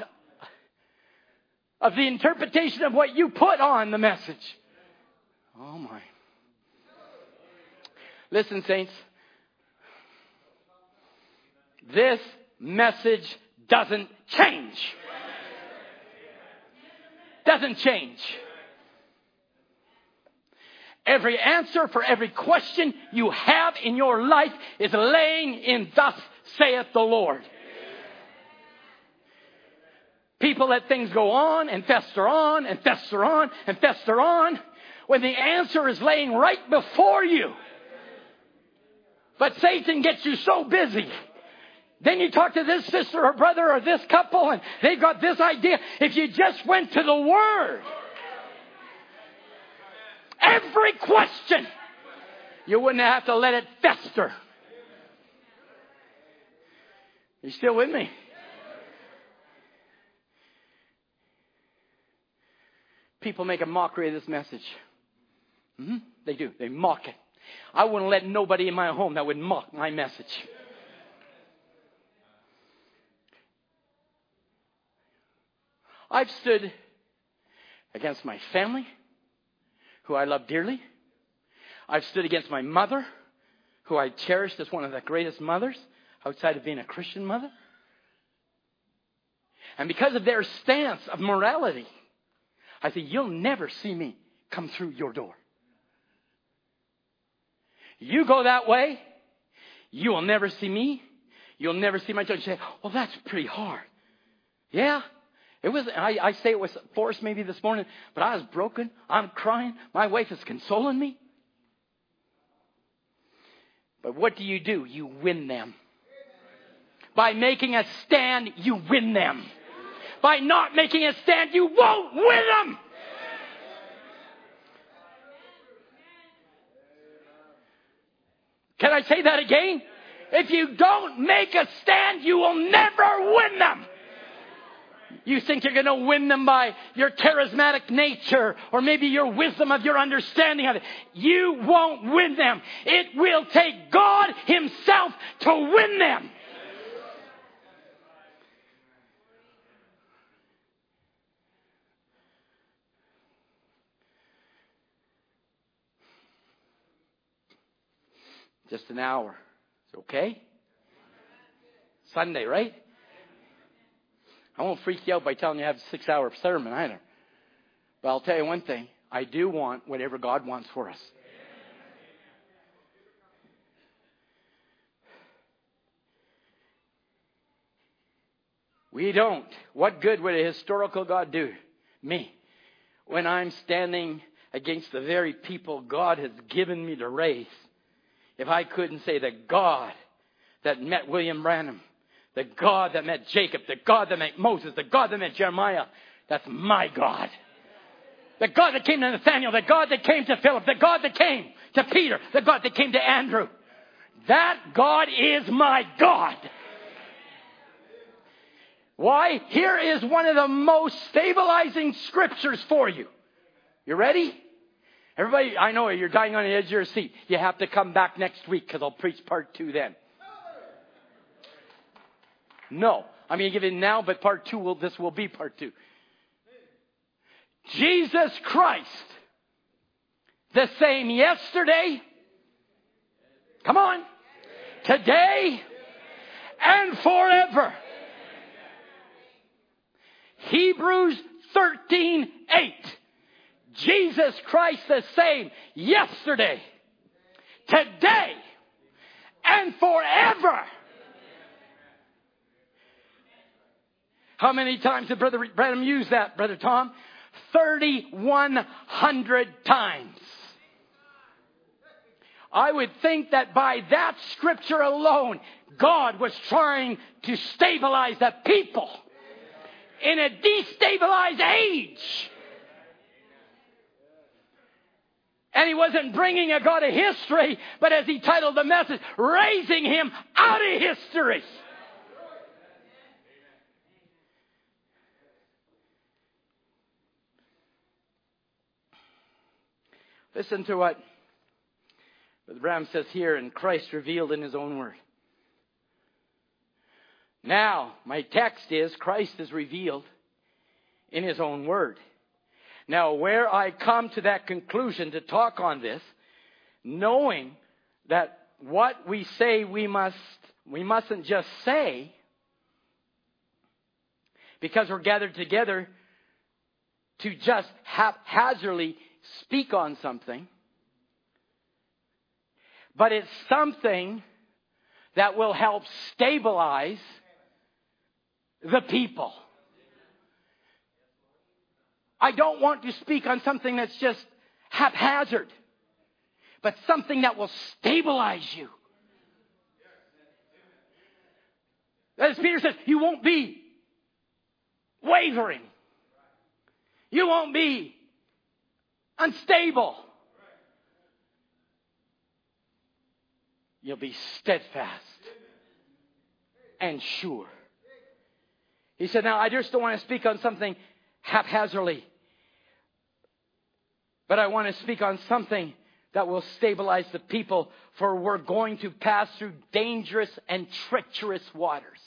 Of the interpretation of what you put on the message. Oh my. Listen, saints. This message doesn't change. Doesn't change. Every answer for every question you have in your life is laying in thus saith the Lord. People let things go on and fester on and fester on and fester on when the answer is laying right before you. But Satan gets you so busy. Then you talk to this sister or brother or this couple and they've got this idea. If you just went to the Word, every question. You wouldn't have to let it fester. You still with me? People make a mockery of this message. Mm-hmm. They do. They mock it. I wouldn't let nobody in my home that would mock my message. I've stood against my family, who I love dearly. I've stood against my mother, who I cherished as one of the greatest mothers outside of being a Christian mother. And because of their stance of morality, I say, You'll never see me come through your door. You go that way, you will never see me. You'll never see my children. You say, Well, that's pretty hard. Yeah, it was, I, I say it was forced maybe this morning, but I was broken. I'm crying. My wife is consoling me. But what do you do? You win them. By making a stand, you win them. By not making a stand, you won't win them. Can I say that again? If you don't make a stand, you will never win them. You think you're going to win them by your charismatic nature or maybe your wisdom of your understanding of it. You won't win them. It will take God Himself to win them. Just an hour. It's okay? Sunday, right? I won't freak you out by telling you I have a six hour sermon either. But I'll tell you one thing I do want whatever God wants for us. We don't. What good would a historical God do? Me. When I'm standing against the very people God has given me to raise. If I couldn't say the God that met William Branham the God that met Jacob, the God that met Moses, the God that met Jeremiah. That's my God. The God that came to Nathaniel, the God that came to Philip, the God that came to Peter, the God that came to Andrew. That God is my God. Why? Here is one of the most stabilizing scriptures for you. You ready? Everybody, I know you're dying on the edge of your seat. You have to come back next week because I'll preach part two then. No. I'm going to give it now, but part two will, this will be part two. Jesus Christ, the same yesterday, come on, today, and forever. Hebrews 13, 8. Jesus Christ the same yesterday, today, and forever. How many times did Brother Branham use that, Brother Tom? 3,100 times. I would think that by that scripture alone, God was trying to stabilize the people in a destabilized age. And he wasn't bringing a God of history, but as he titled the message, raising him out of history. Listen to what Brother Branham says here, and Christ revealed in his own word. Now, my text is Christ is revealed in his own word. Now, where I come to that conclusion to talk on this, knowing that what we say we must we mustn't just say because we're gathered together to just haphazardly speak on something, but it's something that will help stabilize the people. I don't want to speak on something that's just haphazard, but something that will stabilize you. As Peter says, you won't be wavering. You won't be unstable. You'll be steadfast and sure. He said, Now, I just don't want to speak on something haphazardly. But I want to speak on something that will stabilize the people, for we're going to pass through dangerous and treacherous waters.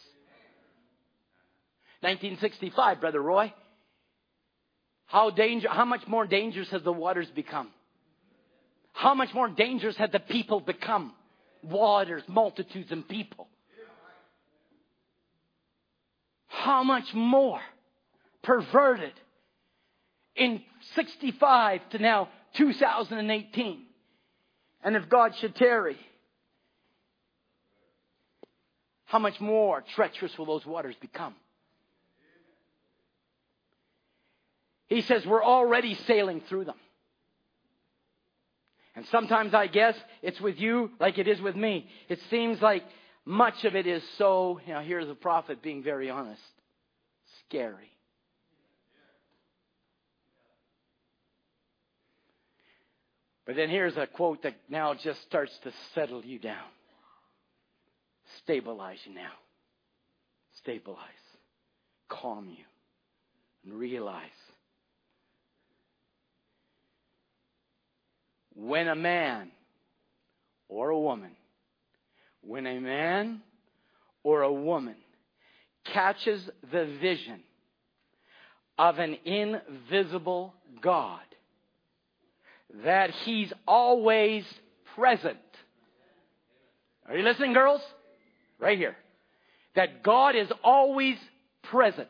1965, Brother Roy. How danger, how much more dangerous have the waters become? How much more dangerous have the people become? Waters, multitudes, and people. How much more perverted in 65 to now 2018. And if God should tarry, how much more treacherous will those waters become? He says we're already sailing through them. And sometimes I guess it's with you like it is with me. It seems like much of it is so, you know, here's the prophet being very honest, scary. But then here's a quote that now just starts to settle you down. Stabilize you now. Stabilize. Calm you. And realize when a man or a woman, when a man or a woman catches the vision of an invisible God, that He's always present. Are you listening, girls? Right here. That God is always present.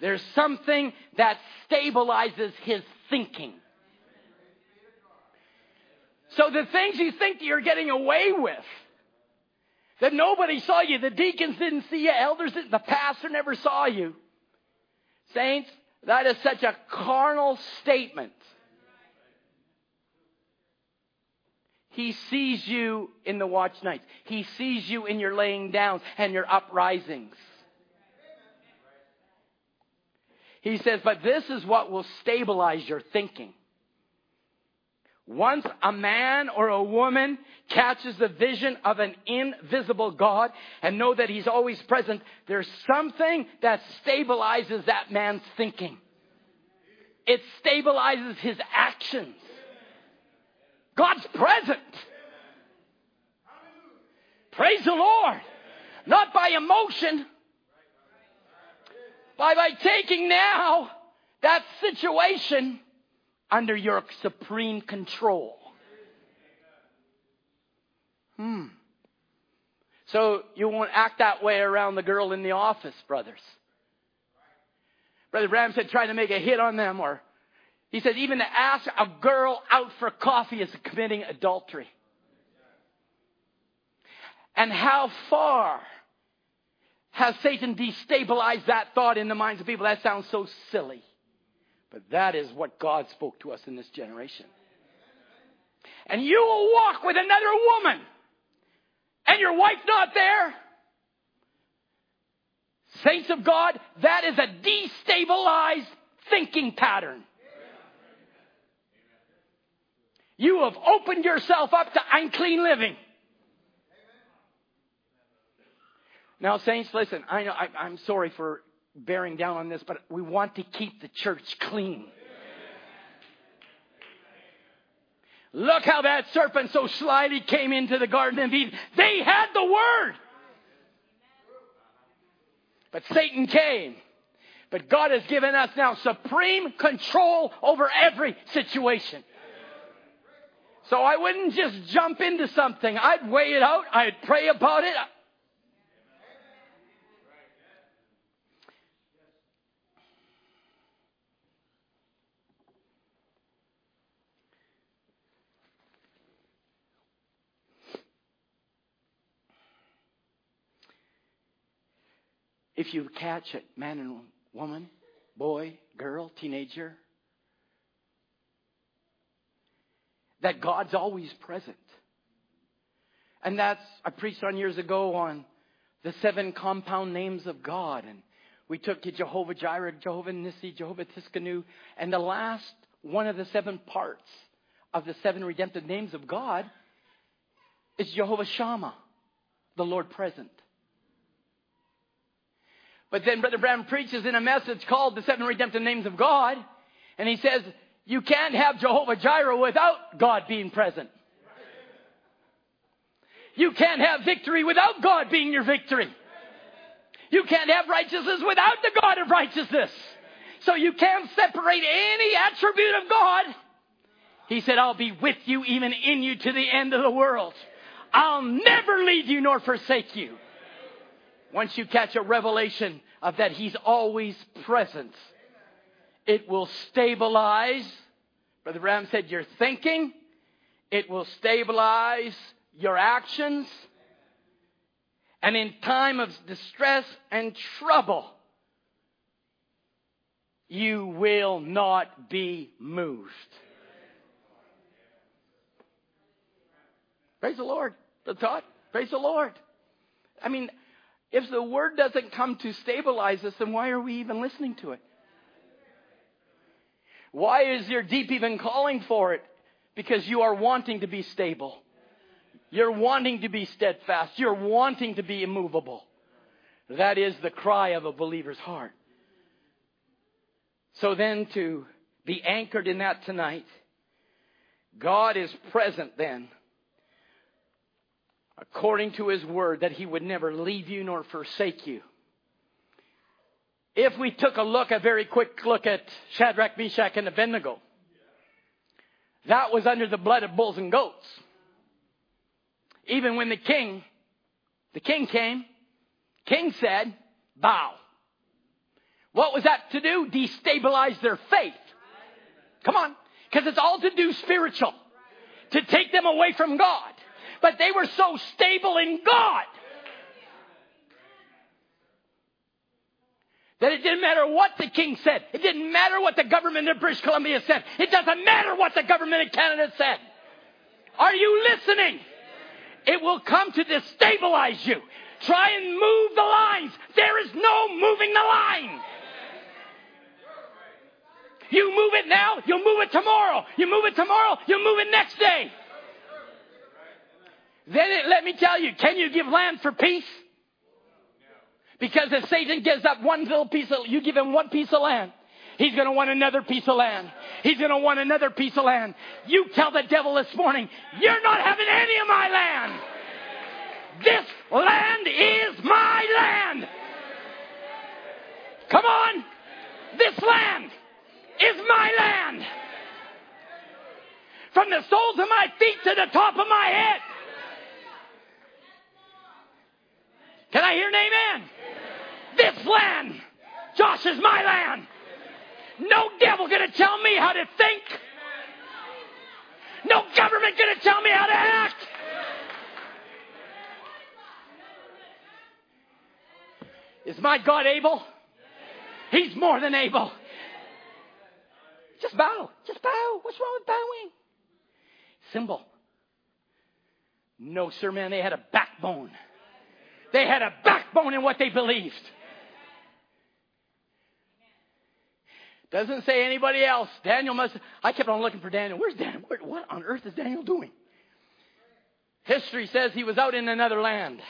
There's something that stabilizes His thinking. So the things you think you're getting away with, that nobody saw you, the deacons didn't see you, elders didn't, the pastor never saw you. Saints, that is such a carnal statement. He sees you in the watch nights. He sees you in your laying downs and your uprisings. He says, but this is what will stabilize your thinking. Once a man or a woman catches the vision of an invisible God and know that He's always present, there's something that stabilizes that man's thinking. It stabilizes his actions. God's present. Praise the Lord. Not by emotion, by, by taking now that situation under your supreme control. Hmm. So you won't act that way around the girl in the office, brothers. Brother Branham said trying to make a hit on them, or he said even to ask a girl out for coffee is committing adultery. And how far has Satan destabilized that thought in the minds of people? That sounds so silly. But that is what God spoke to us in this generation. And you will walk with another woman, and your wife not there. Saints of God, that is a destabilized thinking pattern. You have opened yourself up to unclean living. Now, saints, listen, I know, I, am sorry for bearing down on this, but we want to keep the church clean. Look how that serpent so slyly came into the Garden of Eden. They had the Word. But Satan came. But God has given us now supreme control over every situation. So I wouldn't just jump into something. I'd weigh it out. I'd pray about it. If you catch it, man and woman, boy, girl, teenager, that God's always present. And that's, I preached on years ago on the seven compound names of God. And we took Jehovah Jireh, Jehovah Nissi, Jehovah Tsidkenu, and the last one of the seven parts of the seven redemptive names of God is Jehovah Shammah, the Lord present. But then Brother Branham preaches in a message called The Seven Redemptive Names of God. And he says, you can't have Jehovah Jireh without God being present. You can't have victory without God being your victory. You can't have righteousness without the God of righteousness. So you can't separate any attribute of God. He said, I'll be with you, even in you, to the end of the world. I'll never leave you nor forsake you. Once you catch a revelation of that He's always present, it will stabilize. Brother Branham said, your thinking. It will stabilize your actions. And in time of distress and trouble, you will not be moved. Praise the Lord. The thought. Praise the Lord. I mean, if the word doesn't come to stabilize us, then why are we even listening to it? Why is your deep even calling for it? Because you are wanting to be stable. You're wanting to be steadfast. You're wanting to be immovable. That is the cry of a believer's heart. So then to be anchored in that tonight, God is present then, according to His word, that He would never leave you nor forsake you. If we took a look, a very quick look at Shadrach, Meshach, and Abednego, that was under the blood of bulls and goats. Even when the king, the king came, king said, bow. What was that to do? Destabilize their faith. Come on. Because it's all to do spiritual. To take them away from God. But they were so stable in God that it didn't matter what the king said. It didn't matter what the government of British Columbia said. It doesn't matter what the government of Canada said. Are you listening? It will come to destabilize you. Try and move the lines. There is no moving the line. You move it now, you'll move it tomorrow. You move it tomorrow, you'll move it next day. Then it, let me tell you, can you give land for peace? Because if Satan gives up one little piece of, you give him one piece of land, he's to want another piece of land. He's to want another piece of land. You tell the devil this morning, you're not having any of my land. This land is my land. Come on. This land is my land. From the soles of my feet to the top of my head. Can I hear an amen? This land, Josh, is my land. No devil gonna tell me how to think. No government gonna tell me how to act. Is my God able? He's more than able. Just bow. Just bow. What's wrong with bowing? Symbol. No, sir, man. They had a backbone. They had a backbone in what they believed. Doesn't say anybody else. Daniel must. I kept on looking for Daniel. Where's Daniel? What on earth is Daniel doing? History says he was out in another land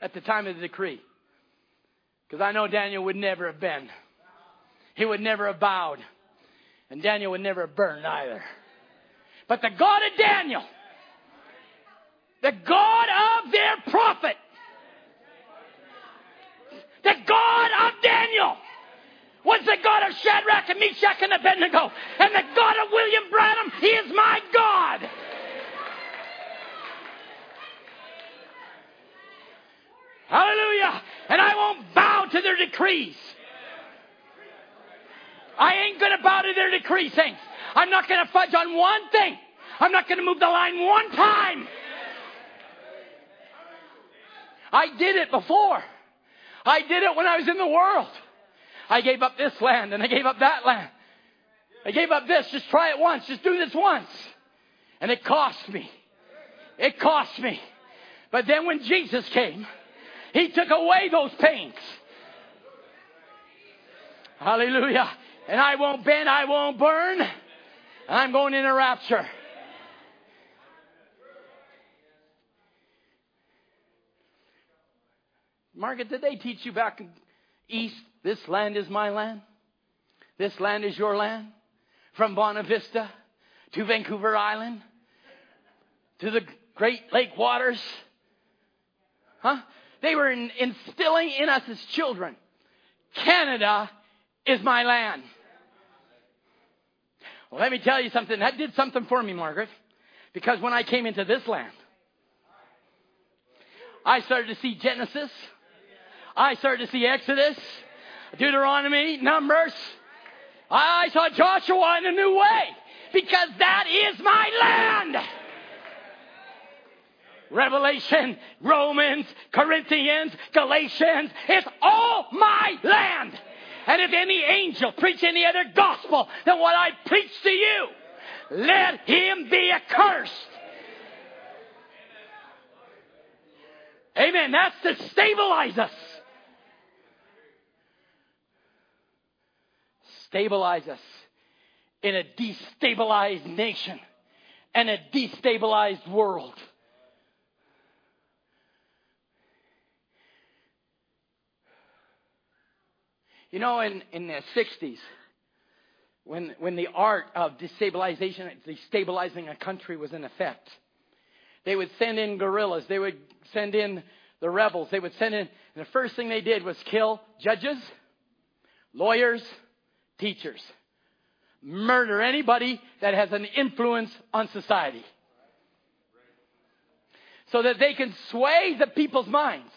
at the time of the decree. Because I know Daniel would never have been. He would never have bowed. And Daniel would never have burned either. But the God of Daniel, the God of their prophet, the God of Daniel was the God of Shadrach and Meshach and Abednego. And the God of William Branham, He is my God. Hallelujah. And I won't bow to their decrees. I ain't going to bow to their decrees, saints. I'm not going to fudge on one thing. I'm not going to move the line one time. I did it before. I did it when I was in the world. I gave up this land and I gave up that land. I gave up this. Just try it once. Just do this once. And it cost me. It cost me. But then when Jesus came, He took away those pains. Hallelujah. And I won't bend, I won't burn. I'm going in a rapture. Margaret, did they teach you back east, this land is my land? This land is your land? from Bonavista to Vancouver Island to the Great Lake waters. Huh? They were in, instilling in us as children Canada is my land. Well, let me tell you something. That did something for me, Margaret. Because when I came into this land, I started to see Genesis. I started to see Exodus, Deuteronomy, Numbers. I saw Joshua in a new way because that is my land. Revelation, Romans, Corinthians, Galatians, it's all my land. And if any angel preach any other gospel than what I preach to you, let him be accursed. Amen. That's to stabilize us. Stabilize us in a destabilized nation and a destabilized world. You know, in, in the 60s, when, when the art of destabilization, destabilizing a country was in effect, they would send in guerrillas. They would send in the rebels. They would send in, and the first thing they did was kill judges, lawyers, teachers. Murder anybody that has an influence on society. So that they can sway the people's minds.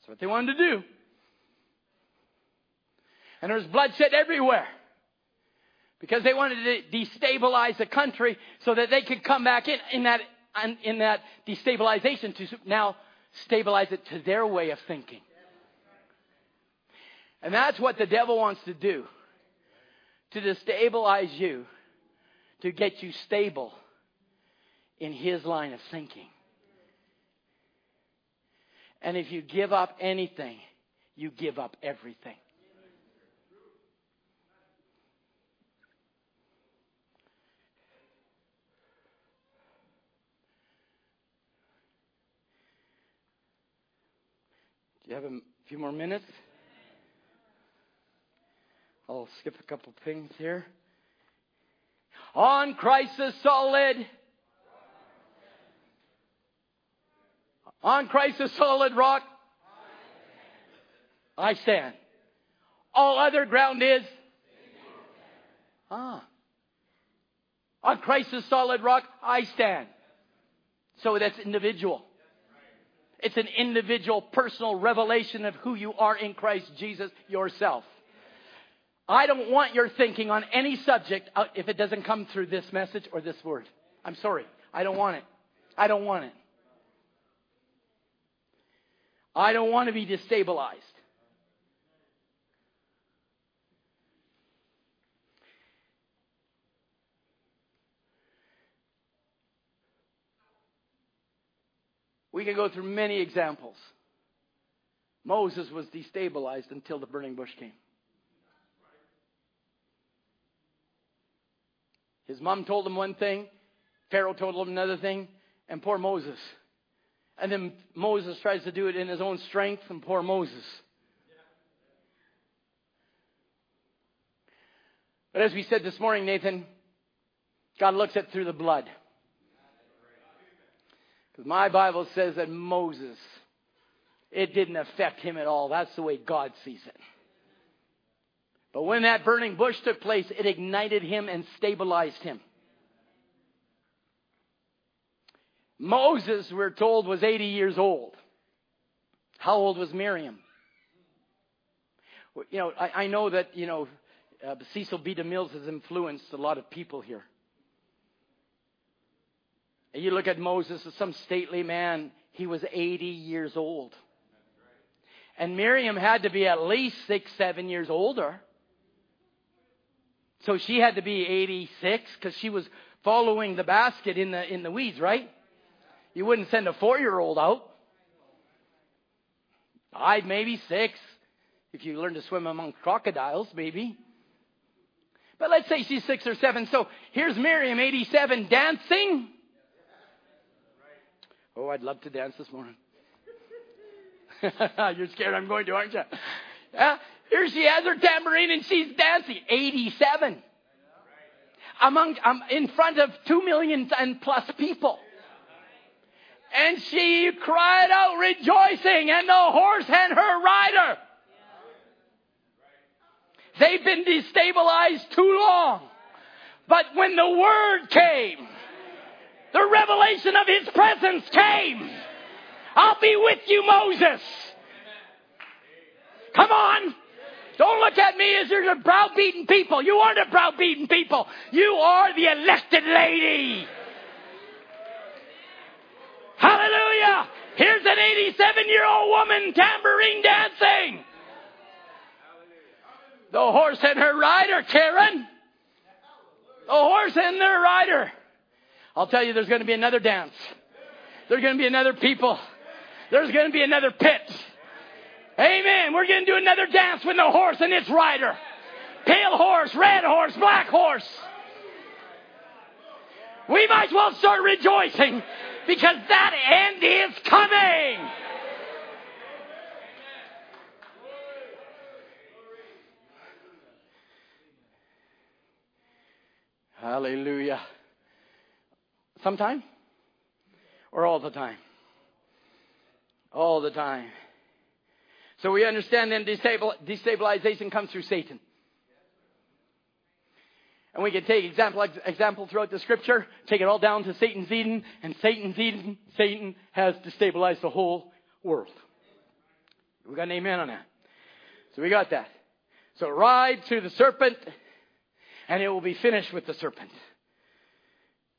That's what they wanted to do. And there's bloodshed everywhere. Because they wanted to destabilize the country so that they could come back in, in that, in that destabilization to now stabilize it to their way of thinking. And that's what the devil wants to do. To destabilize you. To get you stable in his line of thinking. And if you give up anything, you give up everything. Do you have a few more minutes? I'll skip a couple things here. On Christ the solid. On Christ the solid rock. I stand. All other ground is. Ah. On Christ the solid rock, I stand. So that's individual. It's an individual, personal revelation of who you are in Christ Jesus yourself. I don't want your thinking on any subject uh, if it doesn't come through this message or this word. I'm sorry. I don't want it. I don't want it. I don't want to be destabilized. We can go through many examples. Moses was destabilized until the burning bush came. His mom told him one thing, Pharaoh told him another thing, and poor Moses. And then Moses tries to do it in his own strength, and poor Moses. But as we said this morning, Nathan, God looks at through the blood. Because my Bible says that Moses, it didn't affect him at all. That's the way God sees it. But when that burning bush took place, it ignited him and stabilized him. Moses, we're told, was 80 years old. How old was Miriam? You know, I, I know that, you know, uh, Cecil B. DeMille has influenced a lot of people here. And you look at Moses as some stately man, he was 80 years old. And Miriam had to be at least six, seven years older. So she had to be 86 because she was following the basket in the, in the weeds, right? You wouldn't send a four year old out. Five, maybe six. If you learn to swim among crocodiles, maybe. But let's say she's six or seven. So here's Miriam, 87, dancing. Oh, I'd love to dance this morning. [LAUGHS] You're scared I'm going to, aren't you? Yeah. Here she has her tambourine and she's dancing. 87. Among, um, in front of two million and plus people. And she cried out rejoicing and the horse and her rider. They've been destabilized too long. But when the word came, the revelation of his presence came. I'll be with you, Moses. Come on. Don't look at me as you're a browbeaten people. You aren't a browbeaten people. You are the elected lady. Hallelujah. Here's an 87 year old woman tambourine dancing. The horse and her rider, Karen. The horse and their rider. I'll tell you, there's going to be another dance. There's going to be another people. There's going to be another pit. Amen. We're going to do another dance with the horse and its rider. Pale horse, red horse, black horse. We might as well start rejoicing because that end is coming. Hallelujah. Sometime? Or all the time? All the time. So we understand then destabilization comes through Satan. And we can take example example throughout the scripture, take it all down to Satan's Eden, and Satan's Eden, Satan has destabilized the whole world. We got an amen on that. So we got that. So ride through the serpent, and it will be finished with the serpent.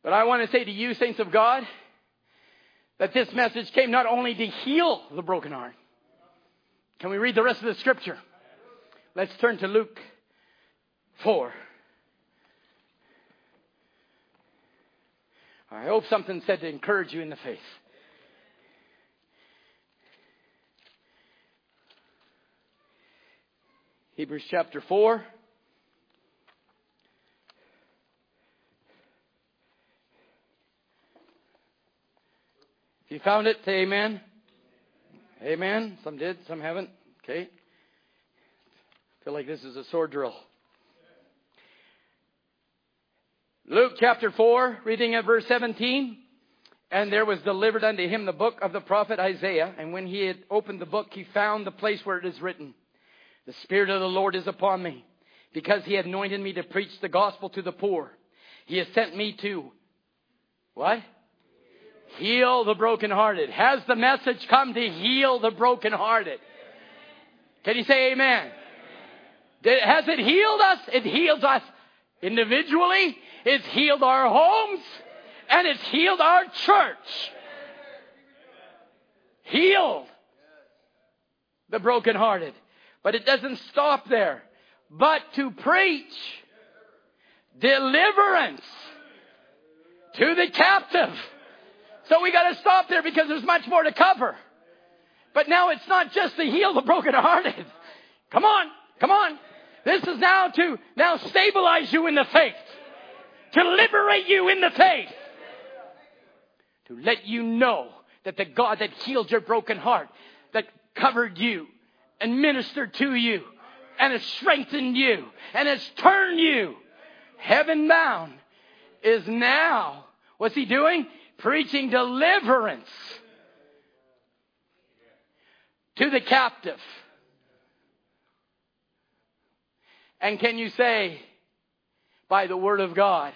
But I want to say to you, saints of God, that this message came not only to heal the broken heart. Can we read the rest of the scripture? Let's turn to Luke 4. I hope something said to encourage you in the faith. Hebrews chapter 4. If you found it, say amen. Amen. Some did, some haven't. Okay. Feel like this is a sword drill. Luke chapter 4, reading at verse 17. And there was delivered unto him the book of the prophet Isaiah. And when he had opened the book, he found the place where it is written, The Spirit of the Lord is upon me, because he anointed me to preach the gospel to the poor. He has sent me to, what? Heal the brokenhearted. Has the message come to heal the brokenhearted? Can you say amen? Has it healed us? It heals us individually. It's healed our homes. And it's healed our church. Healed the brokenhearted. But it doesn't stop there. But to preach deliverance to the captive so we got to stop there because there's much more to cover. But now it's not just to heal the brokenhearted. Come on, come on. This is now to now stabilize you in the faith, to liberate you in the faith, to let you know that the God that healed your broken heart, that covered you and ministered to you and has strengthened you and has turned you heaven bound is now, what's he doing? Preaching deliverance to the captive. And can you say, by the word of God,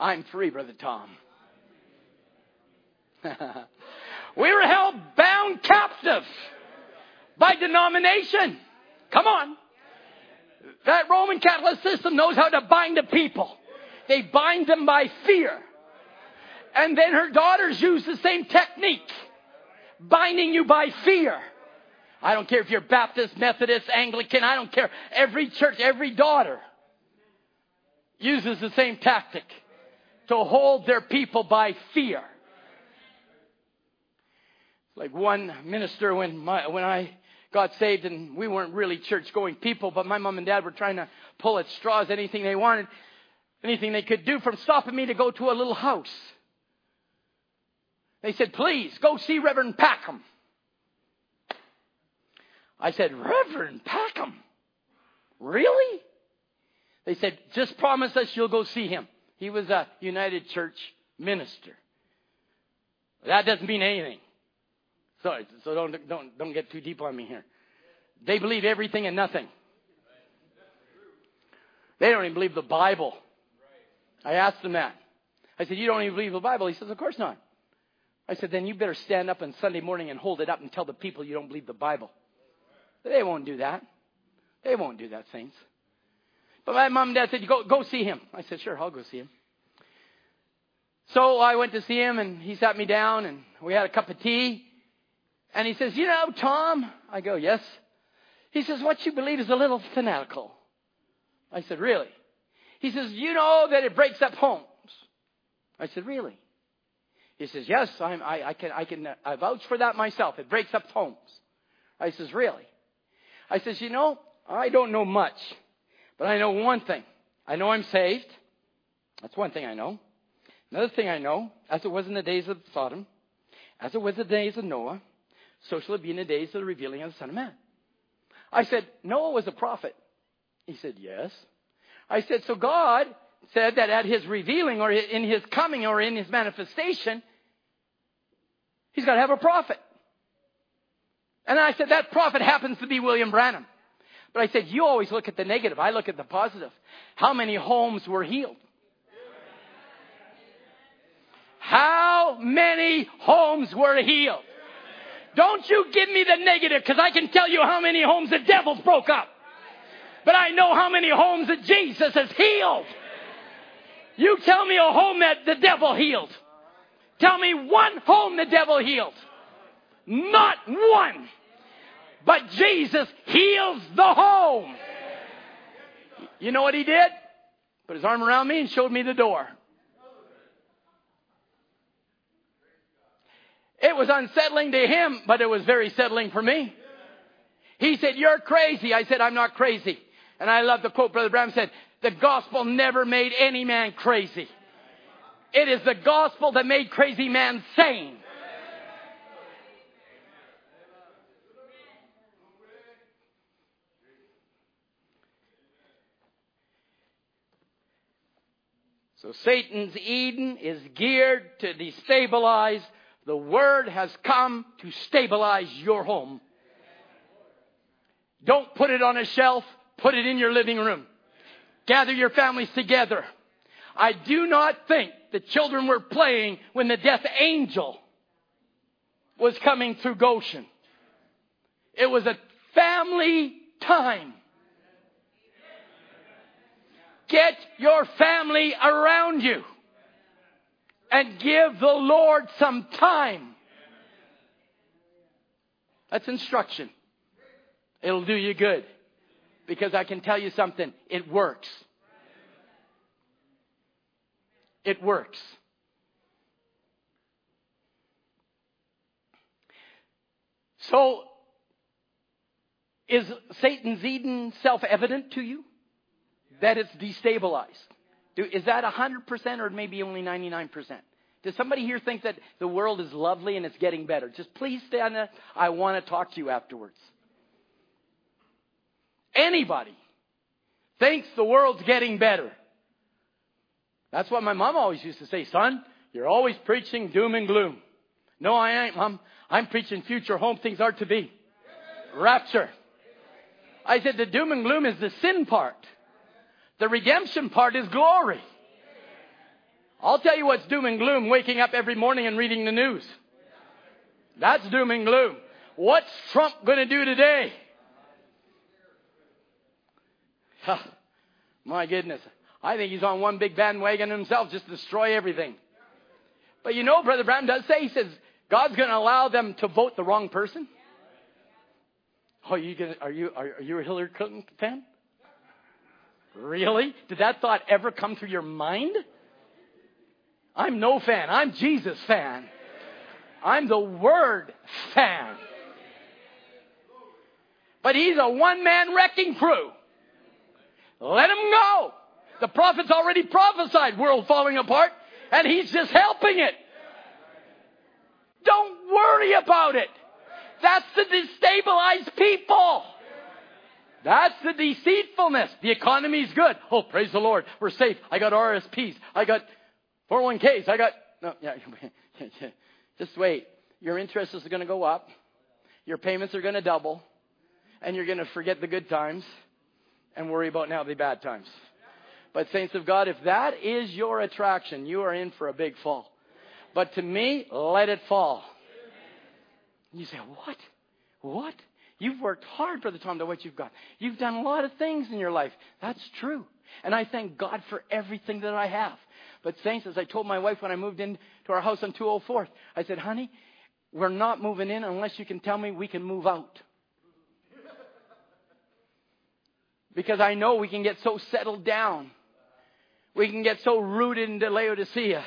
I'm free, Brother Tom? [LAUGHS] we were held bound captive by denomination. Come on. That Roman Catholic system knows how to bind a people. They bind them by fear. And then her daughters use the same technique, binding you by fear. I don't care if you're Baptist, Methodist, Anglican, I don't care. Every church, every daughter uses the same tactic to hold their people by fear. Like one minister when my, when I got saved and we weren't really church going people, but my mom and dad were trying to pull at straws, anything they wanted, anything they could do from stopping me to go to a little house. They said, please go see Reverend Packham. I said, Reverend Packham, really? They said, just promise us you'll go see him. He was a United Church minister. That doesn't mean anything. Sorry, so don't, don't, don't get too deep on me here. They believe everything and nothing. They don't even believe the Bible. I asked them that. I said, You don't even believe the Bible? He says, Of course not. I said, Then you better stand up on Sunday morning and hold it up and tell the people you don't believe the Bible. They won't do that. They won't do that, saints. But my mom and dad said, You Go, go see him. I said, Sure, I'll go see him. So I went to see him and he sat me down and we had a cup of tea. And he says, You know, Tom, I go, Yes. He says, What you believe is a little fanatical. I said, Really? He says, You know that it breaks up homes. I said, Really? He says, Yes, I'm, I, I can, I can uh, I vouch for that myself. It breaks up homes. I says, Really? I says, You know, I don't know much, but I know one thing. I know I'm saved. That's one thing I know. Another thing I know, as it was in the days of Sodom, as it was in the days of Noah, so shall it be in the days of the revealing of the Son of Man. I said, Noah was a prophet. He said, Yes. I said, So God said that at his revealing or in his coming or in his manifestation, he's got to have a prophet. And I said, That prophet happens to be William Branham. But I said, You always look at the negative. I look at the positive. How many homes were healed? How many homes were healed? Don't you give me the negative because I can tell you how many homes the devils broke up. But I know how many homes that Jesus has healed. You tell me a home that the devil healed. Tell me one home the devil healed. Not one. But Jesus heals the home. You know what he did? Put his arm around me and showed me the door. It was unsettling to him, but it was very settling for me. He said, You're crazy. I said, I'm not crazy. And I love the quote Brother Branham said, The gospel never made any man crazy. It is the gospel that made crazy man sane. So Satan's Eden is geared to destabilize the Word has come to stabilize your home. Don't put it on a shelf, put it in your living room. Gather your families together. I do not think the children were playing when the death angel was coming through Goshen. It was a family time. Get your family around you and give the Lord some time. That's instruction. It'll do you good. Because I can tell you something, it works. It works. So, is Satan's Eden self evident to you? That it's destabilized. Is that 100% or maybe only 99%? Does somebody here think that the world is lovely and it's getting better? Just please stand up. I want to talk to you afterwards. Anybody thinks the world's getting better. That's what my mom always used to say, son, you're always preaching doom and gloom. No, I ain't, mom. I'm preaching future home things are to be. Rapture. I said the doom and gloom is the sin part. The redemption part is glory. I'll tell you what's doom and gloom waking up every morning and reading the news. That's doom and gloom. What's Trump going to do today? [LAUGHS] my goodness. I think he's on one big bandwagon himself, just destroy everything. But you know, Brother Brown does say, he says, God's going to allow them to vote the wrong person. Oh, you gonna, are you are, are you a Hillary Clinton fan? Really? Did that thought ever come through your mind? I'm no fan. I'm Jesus fan. I'm the Word fan. But he's a one man wrecking crew. Let him go. The prophet's already prophesied world falling apart, and he's just helping it. Don't worry about it. That's the destabilized people. That's the deceitfulness. The economy's good. Oh, praise the Lord. We're safe. I got RSPs. I got 401ks. I got, no, yeah, [LAUGHS] just wait. Your interest is going to go up. Your payments are going to double. And you're going to forget the good times and worry about now the bad times. But saints of God, if that is your attraction, you are in for a big fall. But to me, let it fall. You say, what? What? You've worked hard for the time to what you've got. You've done a lot of things in your life. That's true. And I thank God for everything that I have. But saints, as I told my wife when I moved into our house on 204th, I said, honey, we're not moving in unless you can tell me we can move out. Because I know we can get so settled down. We can get so rooted into Laodicea.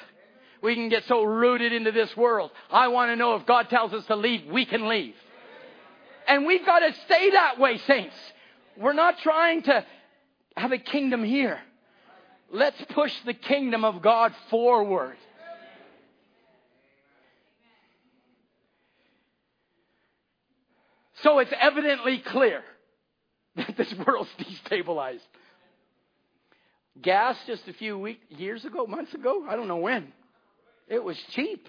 We can get so rooted into this world. I want to know if God tells us to leave, we can leave. And we've got to stay that way, saints. We're not trying to have a kingdom here. Let's push the kingdom of God forward. So it's evidently clear [LAUGHS] that this world's [LAUGHS] destabilized. Gas just a few weeks, years ago, months ago, I don't know when, it was cheap.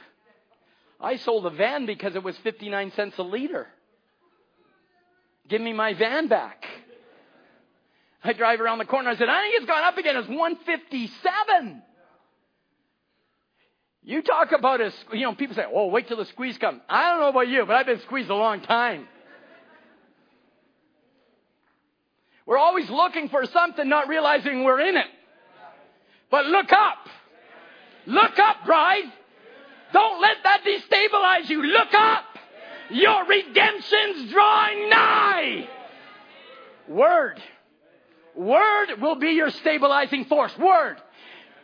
I sold a van because it was 59 cents a liter. Give me my van back. I drive around the corner. I said, I think it's gone up again. It's 157. You talk about a, you know, people say, oh, wait till the squeeze comes. I don't know about you, but I've been squeezed a long time. We're always looking for something, not realizing we're in it. But look up. Look up, bride. Don't let that destabilize you. Look up. Your redemption's drawing nigh. Word. Word will be your stabilizing force. Word.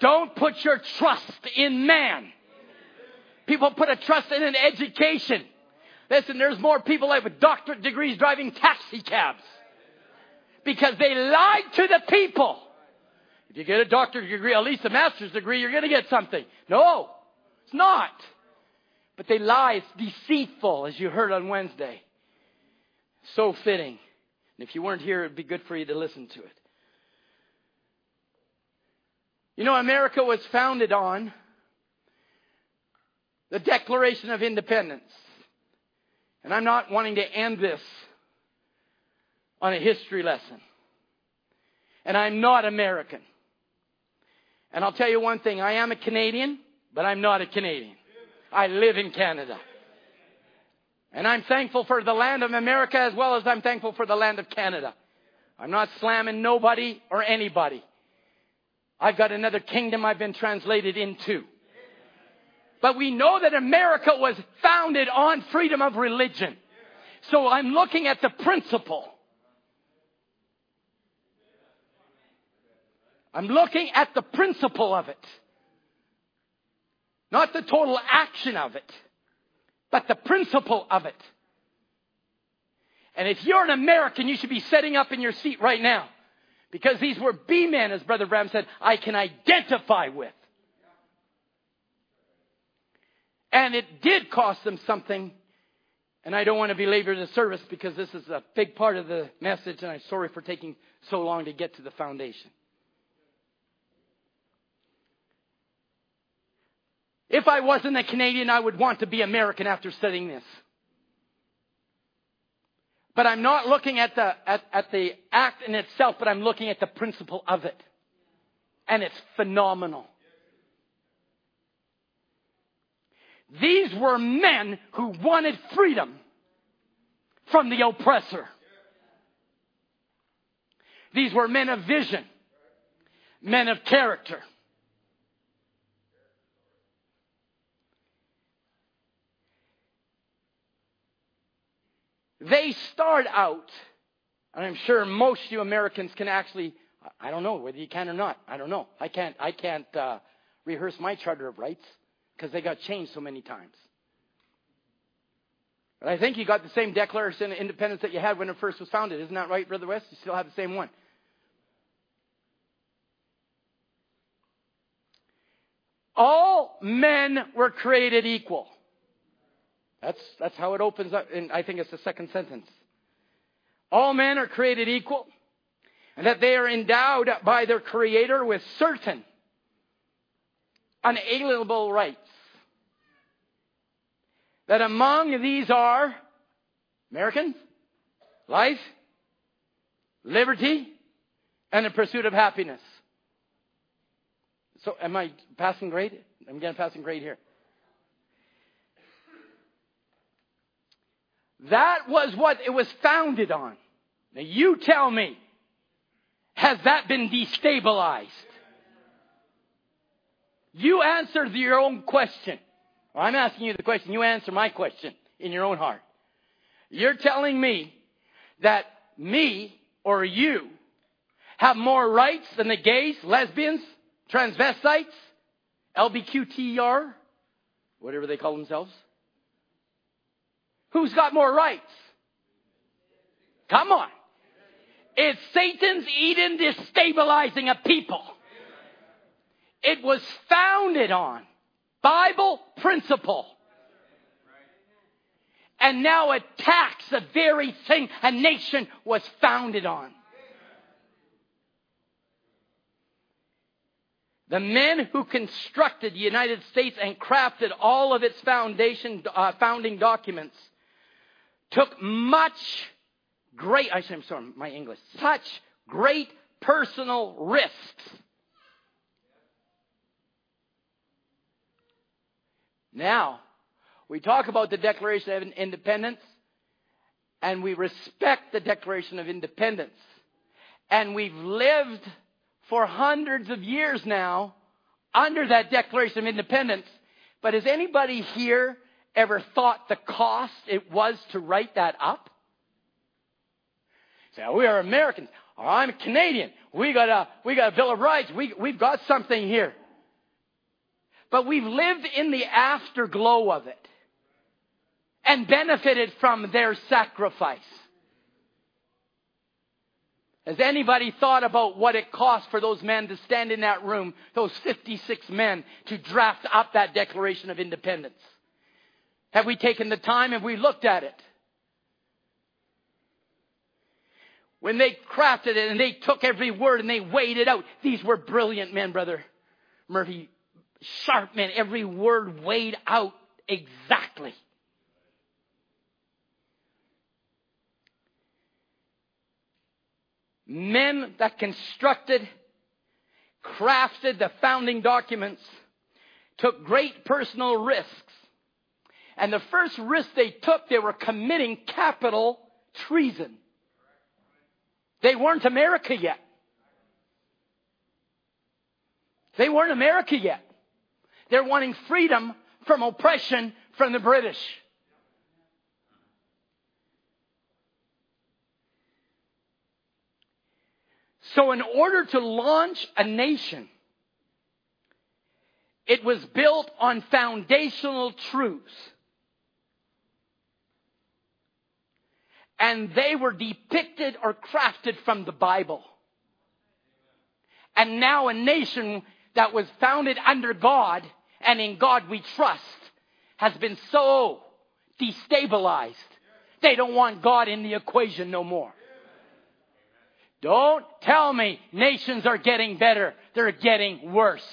Don't put your trust in man. People put a trust in an education. Listen, there's more people like with doctorate degrees driving taxi cabs because they lied to the people. If you get a doctorate degree, at least a master's degree, you're going to get something. No, it's not. But they lie. It's deceitful, as you heard on Wednesday. So fitting. And if you weren't here, it'd be good for you to listen to it. You know, America was founded on the Declaration of Independence. And I'm not wanting to end this on a history lesson. And I'm not American. And I'll tell you one thing I am a Canadian, but I'm not a Canadian. I live in Canada. And I'm thankful for the land of America as well as I'm thankful for the land of Canada. I'm not slamming nobody or anybody. I've got another kingdom I've been translated into. But we know that America was founded on freedom of religion. So I'm looking at the principle. I'm looking at the principle of it. Not the total action of it, but the principle of it. And if you're an American, you should be setting up in your seat right now. Because these were B men, as Brother Branham said, I can identify with. And it did cost them something. And I don't want to belabor the service because this is a big part of the message, and I'm sorry for taking so long to get to the foundation. If I wasn't a Canadian, I would want to be American after studying this. But I'm not looking at the, at, at the act in itself, but I'm looking at the principle of it. And it's phenomenal. These were men who wanted freedom from the oppressor. These were men of vision, men of character. They start out, and I'm sure most of you Americans can actually, I don't know whether you can or not. I don't know. I can't, I can't uh, rehearse my Charter of Rights because they got changed so many times. But I think you got the same Declaration of Independence that you had when it first was founded. Isn't that right, Brother West? You still have the same one. All men were created equal. That's, that's how it opens up, and I think it's the second sentence. All men are created equal, and that they are endowed by their Creator with certain unalienable rights. That among these are Americans, life, liberty, and the pursuit of happiness. So, am I passing grade? I'm getting passing grade here. That was what it was founded on. Now you tell me, has that been destabilized? You answer your own question. I'm asking you the question. You answer my question in your own heart. You're telling me that me or you have more rights than the gays, lesbians, transvestites, LBQTR, whatever they call themselves? Who's got more rights? Come on. It's Satan's Eden destabilizing a people. It was founded on Bible principle. And now attacks the very thing a nation was founded on. The men who constructed the United States and crafted all of its foundation, uh, founding documents took much great, I'm sorry, my English, such great personal risks. Now, we talk about the Declaration of Independence, and we respect the Declaration of Independence. And we've lived for hundreds of years now under that Declaration of Independence. But has anybody here ever thought the cost it was to write that up? Say, we are Americans. Or I'm a Canadian. We got a, we got a Bill of Rights. We, we've got something here. But we've lived in the afterglow of it and benefited from their sacrifice. Has anybody thought about what it cost for those men to stand in that room, those 56 men, to draft up that Declaration of Independence? Have we taken the time? Have we looked at it? When they crafted it and they took every word and they weighed it out, these were brilliant men, Brother Murphy. Sharp men, every word weighed out exactly. Men that constructed, crafted the founding documents took great personal risks and the first risk they took, they were committing capital treason. They weren't America yet. They weren't America yet. They're wanting freedom from oppression from the British. So, in order to launch a nation, it was built on foundational truths. And they were depicted or crafted from the Bible. And now a nation that was founded under God and in God we trust has been so destabilized. They don't want God in the equation no more. Don't tell me nations are getting better. They're getting worse.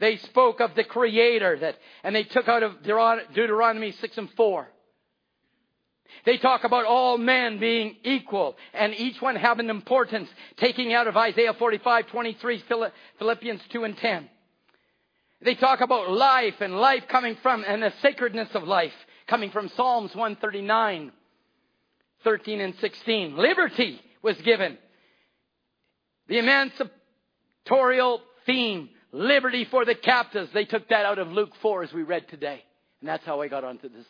They spoke of the Creator that, and they took out of Deuteronomy 6 and 4. They talk about all men being equal and each one having importance, taking out of Isaiah 45, 23, Philippians 2 and 10. They talk about life and life coming from, and the sacredness of life coming from Psalms 139, 13 and 16. Liberty was given. The emancipatorial theme Liberty for the captives. They took that out of Luke 4 as we read today. And that's how I got onto this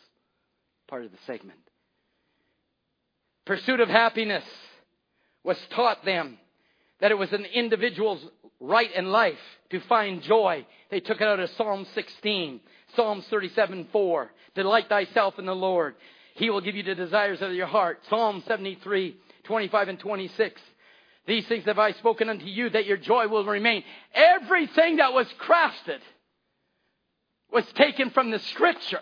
part of the segment. Pursuit of happiness was taught them that it was an individual's right in life to find joy. They took it out of Psalm 16, Psalms 37, 4. Delight thyself in the Lord. He will give you the desires of your heart. Psalm 73, 25 and 26. These things have I spoken unto you that your joy will remain. Everything that was crafted was taken from the scripture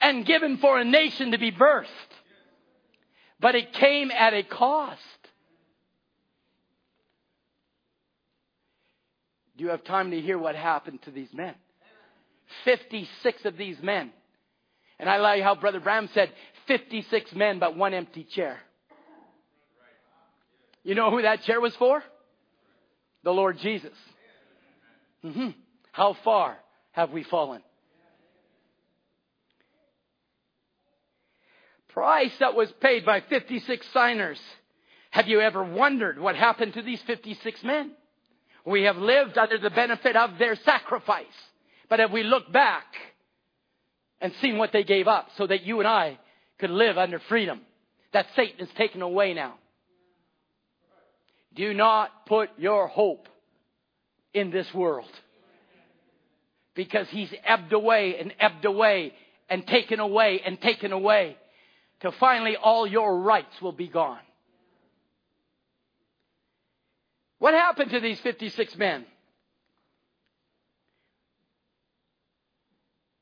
and given for a nation to be birthed. But it came at a cost. Do you have time to hear what happened to these men? 56 of these men. And I like how Brother Branham said 56 men, but one empty chair. You know who that chair was for? The Lord Jesus. Mm-hmm. How far have we fallen? Price that was paid by 56 signers. Have you ever wondered what happened to these 56 men? We have lived under the benefit of their sacrifice. But have we looked back and seen what they gave up so that you and I could live under freedom that Satan has taken away now? Do not put your hope in this world. Because he's ebbed away and ebbed away and taken away and taken away till finally all your rights will be gone. What happened to these 56 men?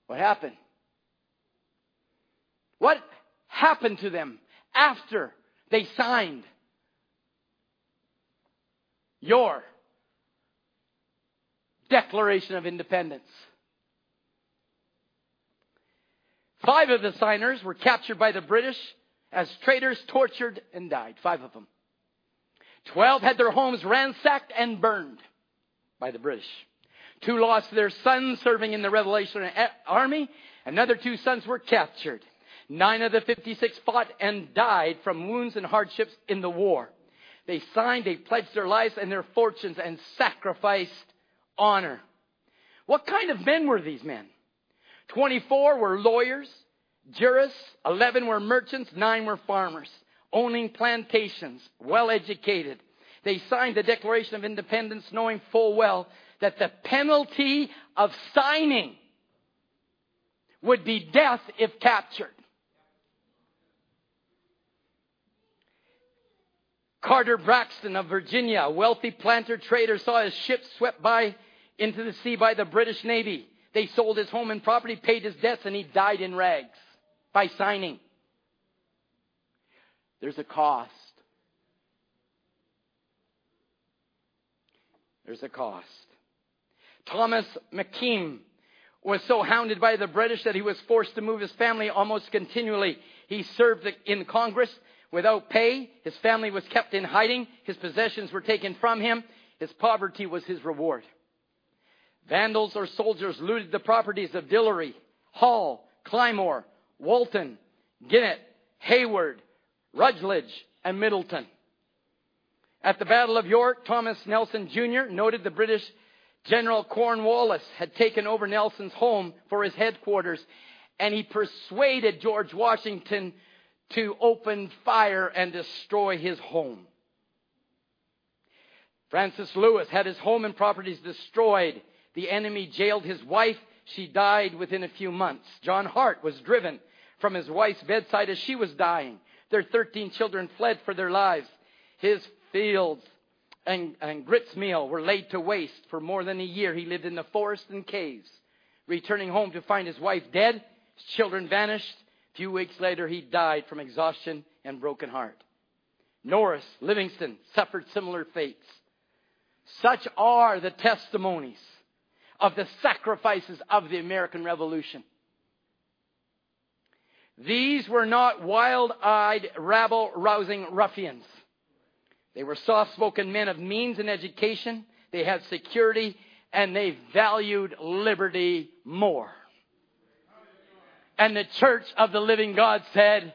What happened? What happened to them after they signed your Declaration of Independence. Five of the signers were captured by the British as traitors, tortured, and died. Five of them. Twelve had their homes ransacked and burned by the British. Two lost their sons serving in the Revolutionary Army. Another two sons were captured. Nine of the 56 fought and died from wounds and hardships in the war. They signed, they pledged their lives and their fortunes and sacrificed honor. What kind of men were these men? 24 were lawyers, jurists, 11 were merchants, 9 were farmers, owning plantations, well educated. They signed the Declaration of Independence knowing full well that the penalty of signing would be death if captured. Carter Braxton of Virginia, a wealthy planter trader, saw his ship swept by into the sea by the British Navy. They sold his home and property, paid his debts, and he died in rags by signing. There's a cost. There's a cost. Thomas McKean was so hounded by the British that he was forced to move his family almost continually. He served in Congress without pay. His family was kept in hiding. His possessions were taken from him. His poverty was his reward. Vandals or soldiers looted the properties of Dillery, Hall, Clymer, Walton, Gwinnett, Heyward, Rutledge, and Middleton. At the Battle of York, Thomas Nelson Jr. noted the British General Cornwallis had taken over Nelson's home for his headquarters, and he persuaded George Washington to open fire and destroy his home. Francis Lewis had his home and properties destroyed. The enemy jailed his wife. She died within a few months. John Hart was driven from his wife's bedside as she was dying. Their 13 children fled for their lives. His fields and, and gristmill were laid to waste. For more than a year, he lived in the forest and caves. Returning home to find his wife dead, his children vanished, few weeks later, he died from exhaustion and broken heart. Norris, Livingston suffered similar fates. Such are the testimonies of the sacrifices of the American Revolution. These were not wild-eyed, rabble-rousing ruffians. They were soft-spoken men of means and education. They had security and they valued liberty more. And the church of the living God said,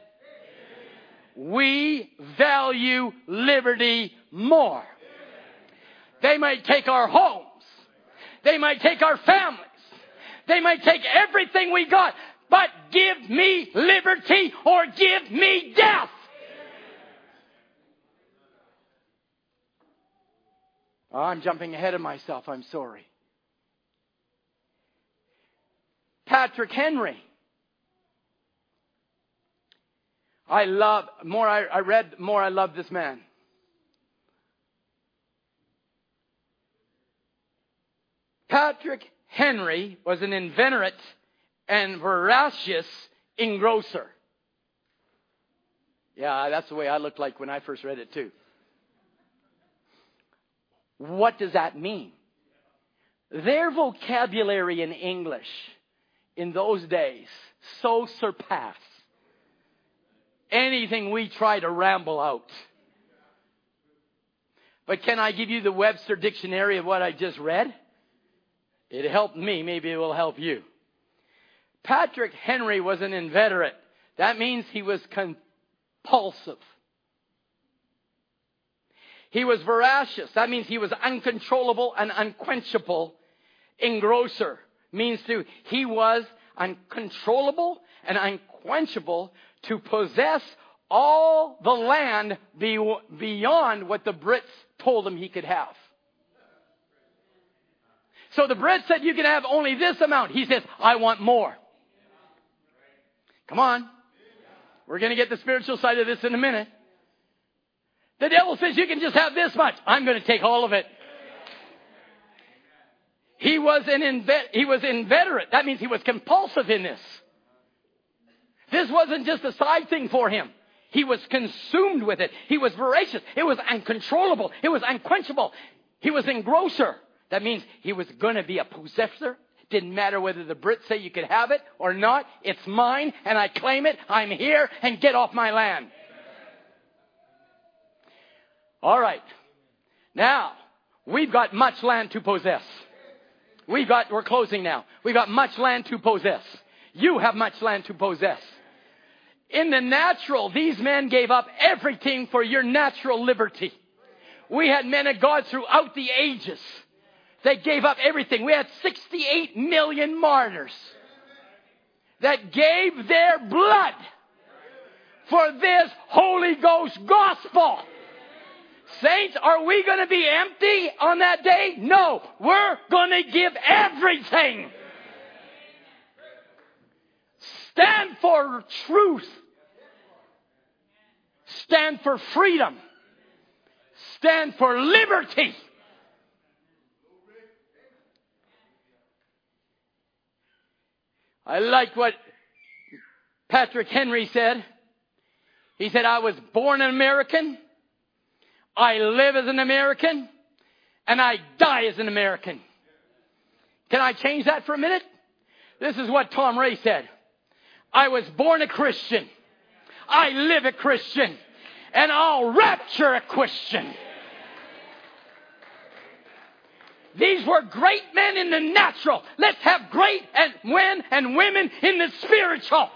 we value liberty more. They might take our homes. They might take our families. They might take everything we got, but give me liberty or give me death. Oh, I'm jumping ahead of myself. I'm sorry. Patrick Henry I love, more I, I read, more I love this man. Patrick Henry was an inveterate and voracious engrosser. Yeah, that's the way I looked like when I first read it too. What does that mean? Their vocabulary in English in those days so surpassed anything we try to ramble out. But can I give you the Webster dictionary of what I just read? It helped me. Maybe it will help you. Patrick Henry was an inveterate. That means he was compulsive. He was voracious. That means he was uncontrollable and unquenchable. Engrosser means to, he was uncontrollable and unquenchable to possess all the land beyond what the Brits told him he could have. So the Brits said you can have only this amount. He says, I want more. Come on. We're going to get the spiritual side of this in a minute. The devil says you can just have this much. I'm going to take all of it. He was an he was inveterate. That means he was compulsive in this. This wasn't just a side thing for him. He was consumed with it. He was voracious. It was uncontrollable. It was unquenchable. He was engrosser. That means he was going to be a possessor. Didn't matter whether the Brits say you could have it or not. It's mine and I claim it. I'm here and get off my land. All right. Now, we've got much land to possess. We've got, we're closing now. We've got much land to possess. You have much land to possess. In the natural, these men gave up everything for your natural liberty. We had men of God throughout the ages. They gave up everything. We had 68 million martyrs that gave their blood for this Holy Ghost gospel. Saints, are we going to be empty on that day? No. We're going to give everything. Stand for truth. Stand for freedom. Stand for liberty. I like what Patrick Henry said. He said, I was born an American. I live as an American. And I die as an American. Can I change that for a minute? This is what Tom Ray said. I was born a Christian. I live a Christian. And I'll rapture a Christian. These were great men in the natural. Let's have great and men and women in the spiritual.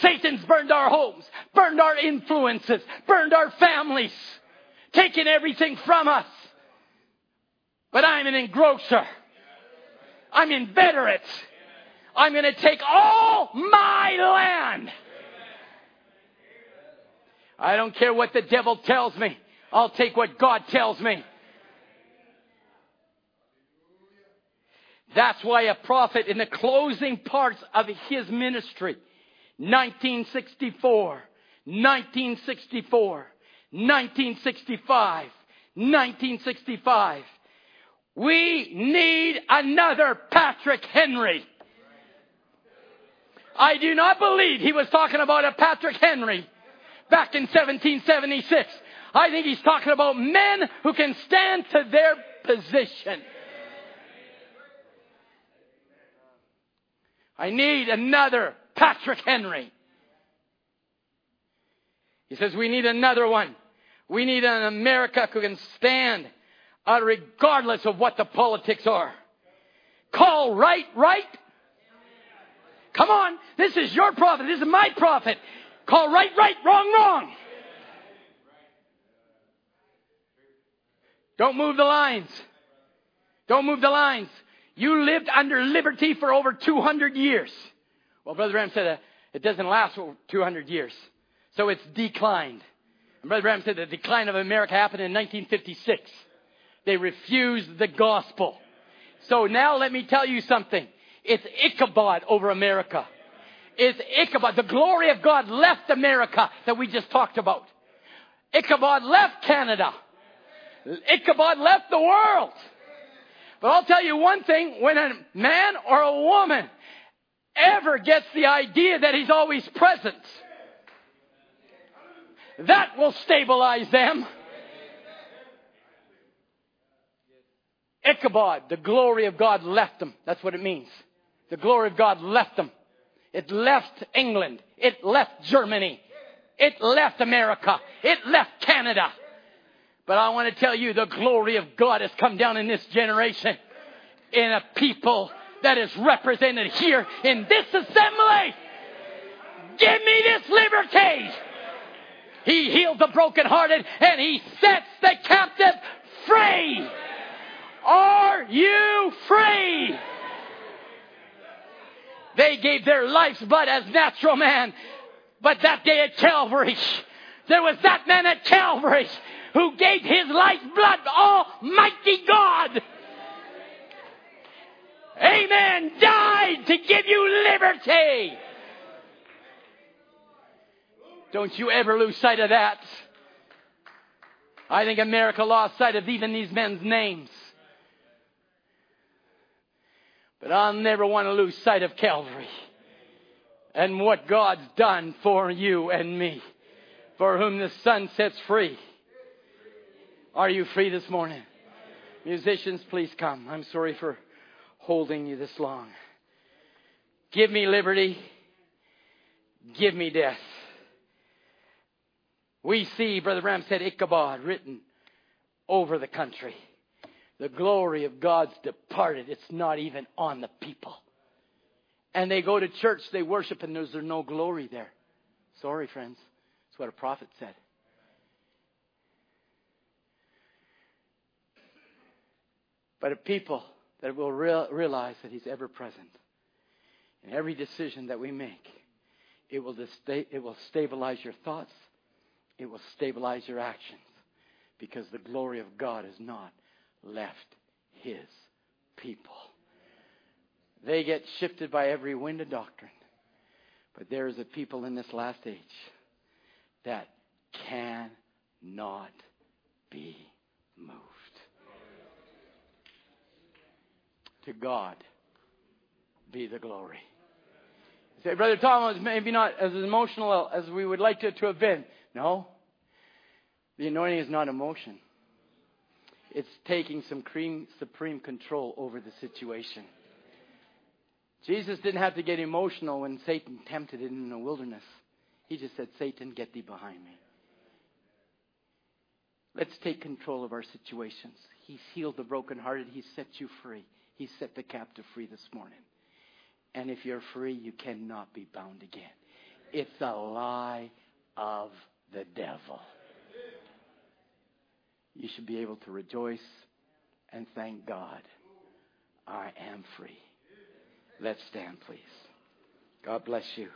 Satan's burned our homes, burned our influences, burned our families, taken everything from us. But I'm an engrosser. I'm inveterate. I'm going to take all my land. I don't care what the devil tells me. I'll take what God tells me. That's why a prophet in the closing parts of his ministry, 1964, 1964, 1965, 1965, we need another Patrick Henry. I do not believe he was talking about a Patrick Henry back in 1776. I think he's talking about men who can stand to their position. I need another Patrick Henry. He says we need another one. We need an America who can stand uh, regardless of what the politics are. Call right, right. Come on. This is your prophet. This is my prophet. Call right, right, wrong, wrong. Don't move the lines. Don't move the lines. You lived under liberty for over 200 years. Well, Brother Branham said uh, it doesn't last for 200 years. So it's declined. And Brother Branham said the decline of America happened in 1956. They refused the gospel. So now let me tell you something. It's Ichabod over America. It's Ichabod. The glory of God left America that we just talked about. Ichabod left Canada. Ichabod left the world. But I'll tell you one thing, when a man or a woman ever gets the idea that he's always present, that will stabilize them. Ichabod, the glory of God left them. That's what it means. The glory of God left them. It left England. It left Germany. It left America. It left Canada. But I want to tell you the glory of God has come down in this generation in a people that is represented here in this assembly. Give me this liberty. He healed the brokenhearted and he sets the captive free. Are you free? They gave their life's blood as natural man. But that day at Calvary, there was that man at Calvary who gave his life's blood, Almighty God. Amen. Died to give you liberty. Don't you ever lose sight of that. I think America lost sight of even these men's names. But I'll never want to lose sight of Calvary and what God's done for you and me, for whom the sun sets free. Are you free this morning? Musicians, please come. I'm sorry for holding you this long. Give me liberty. Give me death. We see, Brother Ram said, Ichabod written over the country. The glory of God's departed. It's not even on the people. And they go to church, they worship, and there's no glory there. Sorry, friends. That's what a prophet said. But a people that will real, realize that He's ever present in every decision that we make, it will, it will stabilize your thoughts, it will stabilize your actions, because the glory of God is not left his people. They get shifted by every wind of doctrine. But there is a people in this last age that cannot be moved. To God be the glory. You say, Brother Tom maybe not as emotional as we would like it to have been. No. The anointing is not emotion it's taking some cream, supreme control over the situation. Jesus didn't have to get emotional when Satan tempted him in the wilderness. He just said, Satan, get thee behind me. Let's take control of our situations. He's healed the brokenhearted. He's set you free. He set the captive free this morning. And if you're free, you cannot be bound again. It's a lie of the devil you should be able to rejoice and thank God. I am free. Let's stand, please. God bless you.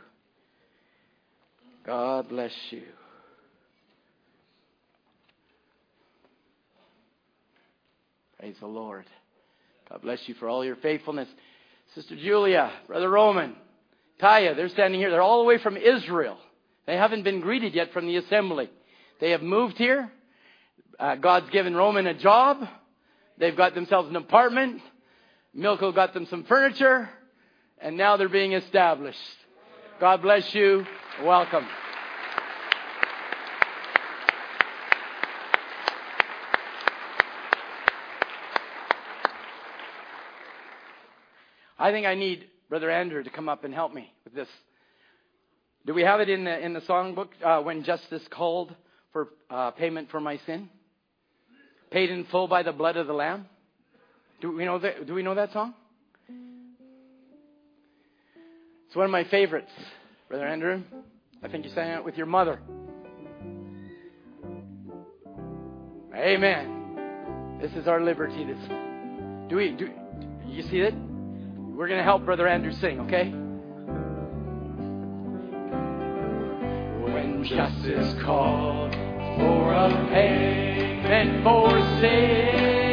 God bless you. Praise the Lord. God bless you for all your faithfulness. Sister Julia, Brother Roman, Taya, they're standing here. They're all the way from Israel. They haven't been greeted yet from the assembly. They have moved here. Uh, God's given Roman a job. They've got themselves an apartment. Milko got them some furniture. And now they're being established. God bless you. Welcome. I think I need Brother Andrew to come up and help me with this. Do we have it in the in the songbook uh, when justice called for uh, payment for my sin? Paid in full by the blood of the Lamb. Do we know that, do we know that song? It's one of my favorites, Brother Andrew. I think you sang it with your mother. Amen. This is our liberty. This do we do you see it? We're going to help Brother Andrew sing, okay? When justice called for a payment for sin.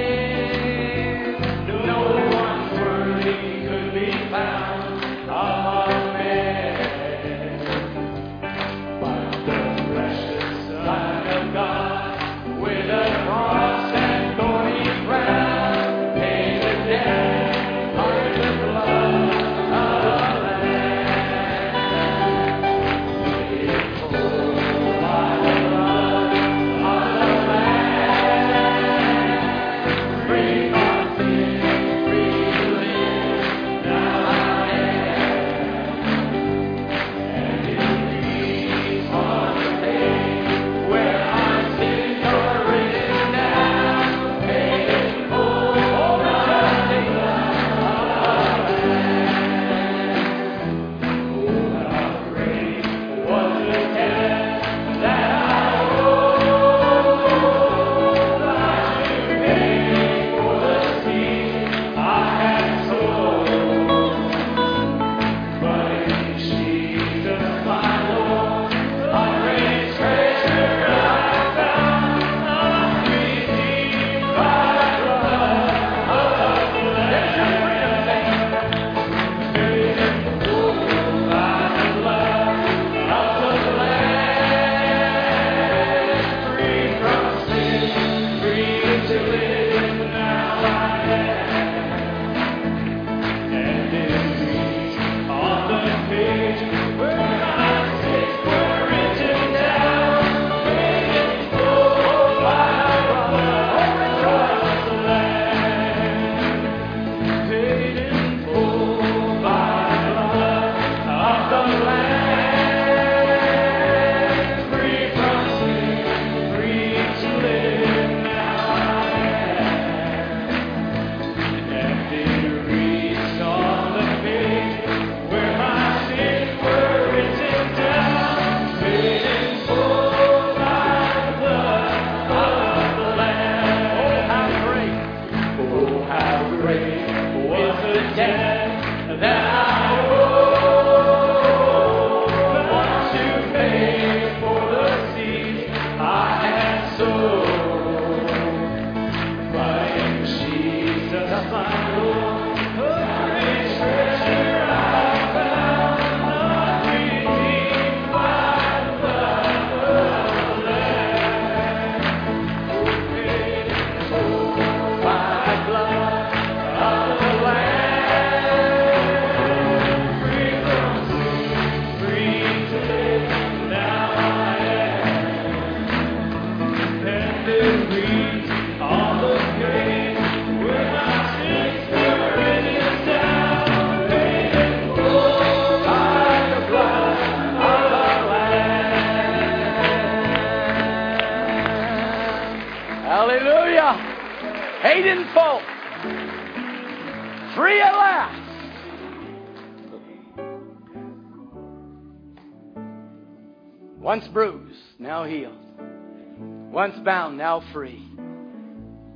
Free.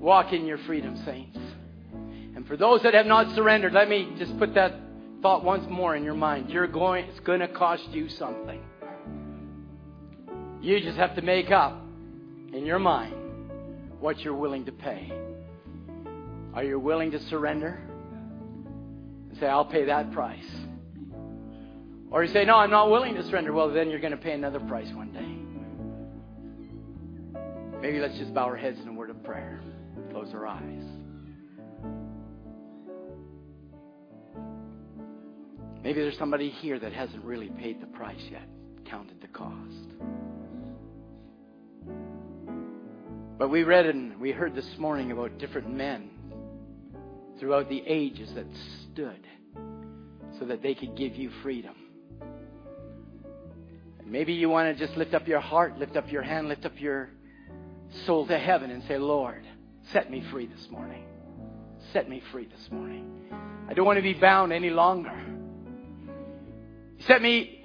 Walk in your freedom, saints. And for those that have not surrendered, let me just put that thought once more in your mind. You're going, it's going to cost you something. You just have to make up in your mind what you're willing to pay. Are you willing to surrender? And say, I'll pay that price. Or you say, No, I'm not willing to surrender. Well, then you're going to pay another price one day. Maybe let's just bow our heads in a word of prayer, close our eyes. Maybe there's somebody here that hasn't really paid the price yet, counted the cost. But we read and we heard this morning about different men throughout the ages that stood so that they could give you freedom. Maybe you want to just lift up your heart, lift up your hand, lift up your soul to heaven and say, Lord, set me free this morning. Set me free this morning. I don't want to be bound any longer. Set me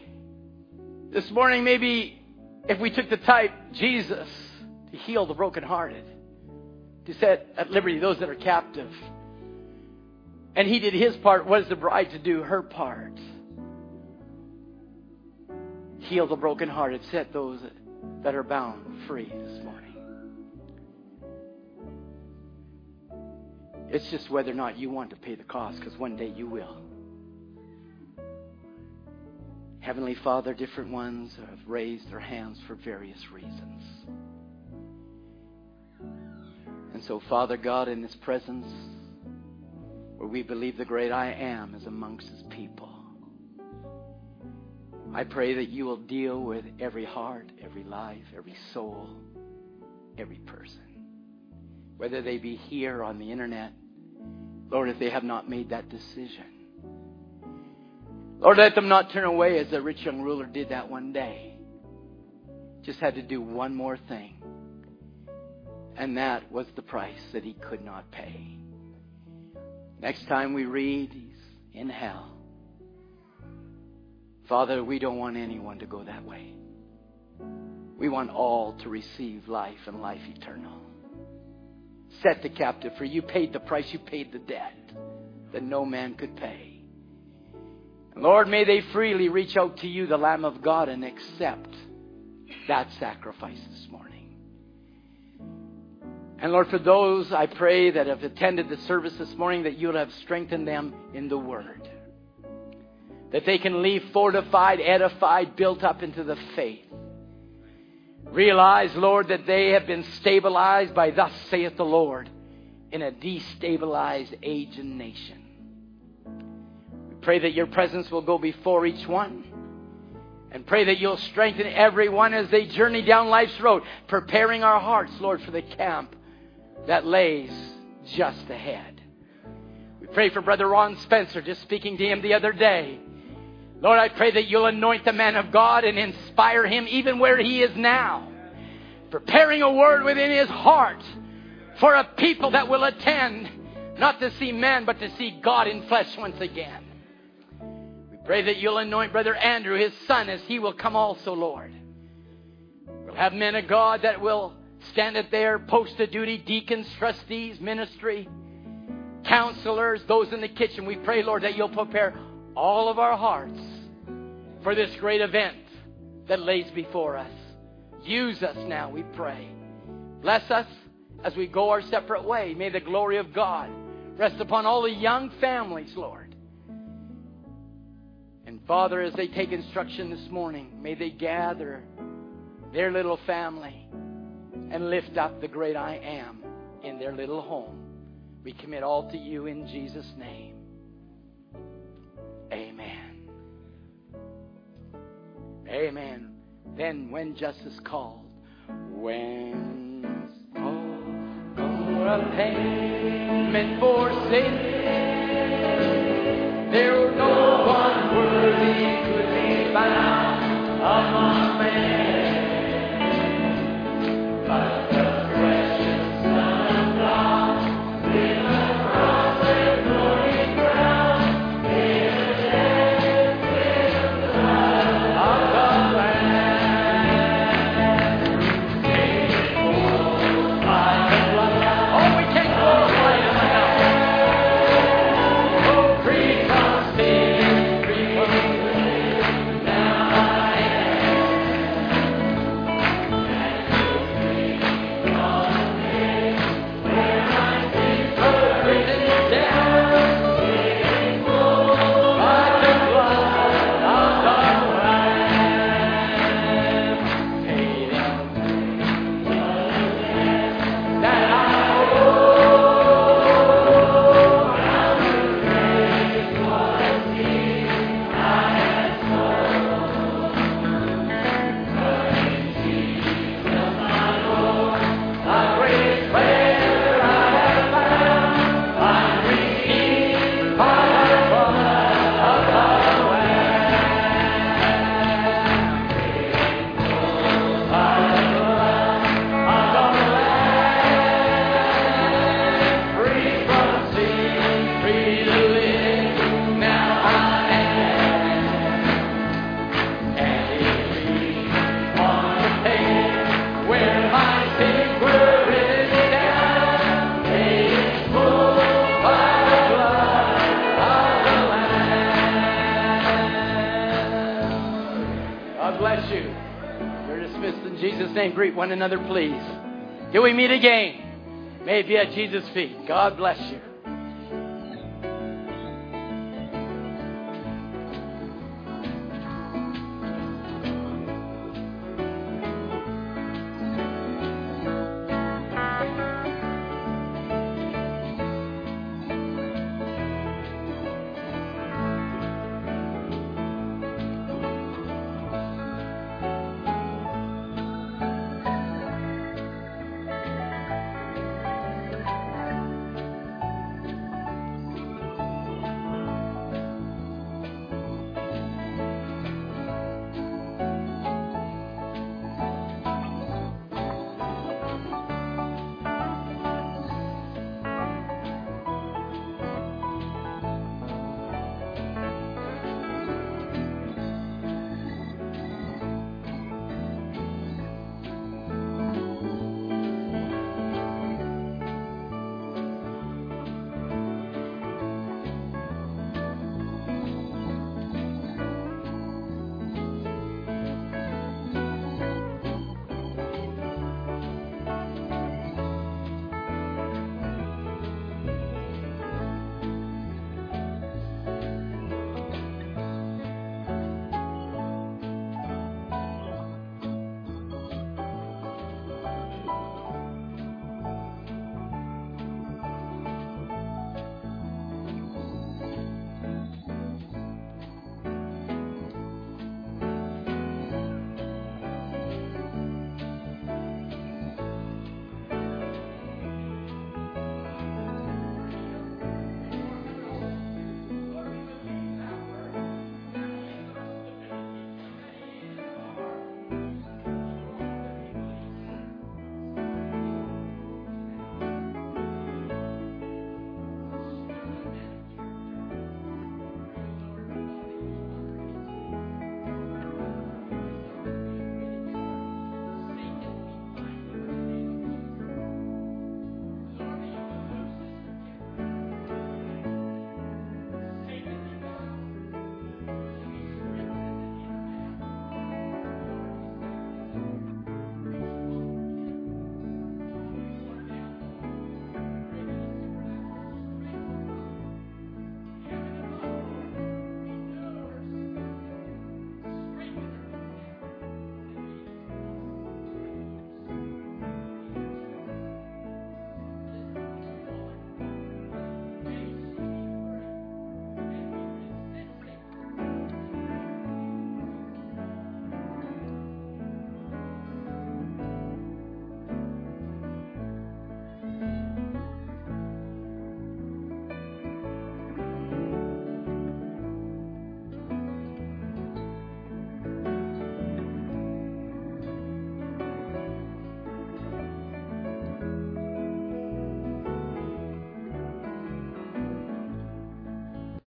this morning, maybe if we took the type, Jesus, to heal the brokenhearted, to set at liberty those that are captive. And he did his part. What is the bride to do? Her part. Heal the brokenhearted, set those that are bound free this morning. It's just whether or not you want to pay the cost, because one day you will. Heavenly Father, different ones have raised their hands for various reasons. And so, Father God, in this presence, where we believe the great I am is amongst his people, I pray that you will deal with every heart, every life, every soul, every person. Whether they be here on the internet, Lord, if they have not made that decision. Lord, let them not turn away as the rich young ruler did that one day. Just had to do one more thing. And that was the price that he could not pay. Next time we read, he's in hell. Father, we don't want anyone to go that way. We want all to receive life and life eternal. Set the captive free. You paid the price, you paid the debt that no man could pay. Lord, may they freely reach out to you, the Lamb of God, and accept that sacrifice this morning. And Lord, for those I pray that have attended the service this morning, that you'll have strengthened them in the Word. That they can leave fortified, edified, built up into the faith. Realize, Lord, that they have been stabilized by thus saith the Lord in a destabilized age and nation. We pray that your presence will go before each one. And pray that you'll strengthen everyone as they journey down life's road, preparing our hearts, Lord, for the camp that lays just ahead. We pray for Brother Ron Spencer, just speaking to him the other day. Lord, I pray that you'll anoint the man of God and inspire him even where he is now. Preparing a word within his heart for a people that will attend, not to see man, but to see God in flesh once again. We pray that you'll anoint Brother Andrew, his son, as he will come also, Lord. We'll have men of God that will stand at their post of duty, deacons, trustees, ministry, counselors, those in the kitchen. We pray, Lord, that you'll prepare all of our hearts for this great event that lays before us. Use us now, we pray. Bless us as we go our separate way. May the glory of God rest upon all the young families, Lord. And Father, as they take instruction this morning, may they gather their little family and lift up the great I am in their little home. We commit all to you in Jesus' name. Amen. Amen. Then, when justice called, when called for a payment for sin, there no one worthy could be found among men. Jesus' name, greet one another, please. Till we meet again, may it be at Jesus' feet. God bless you.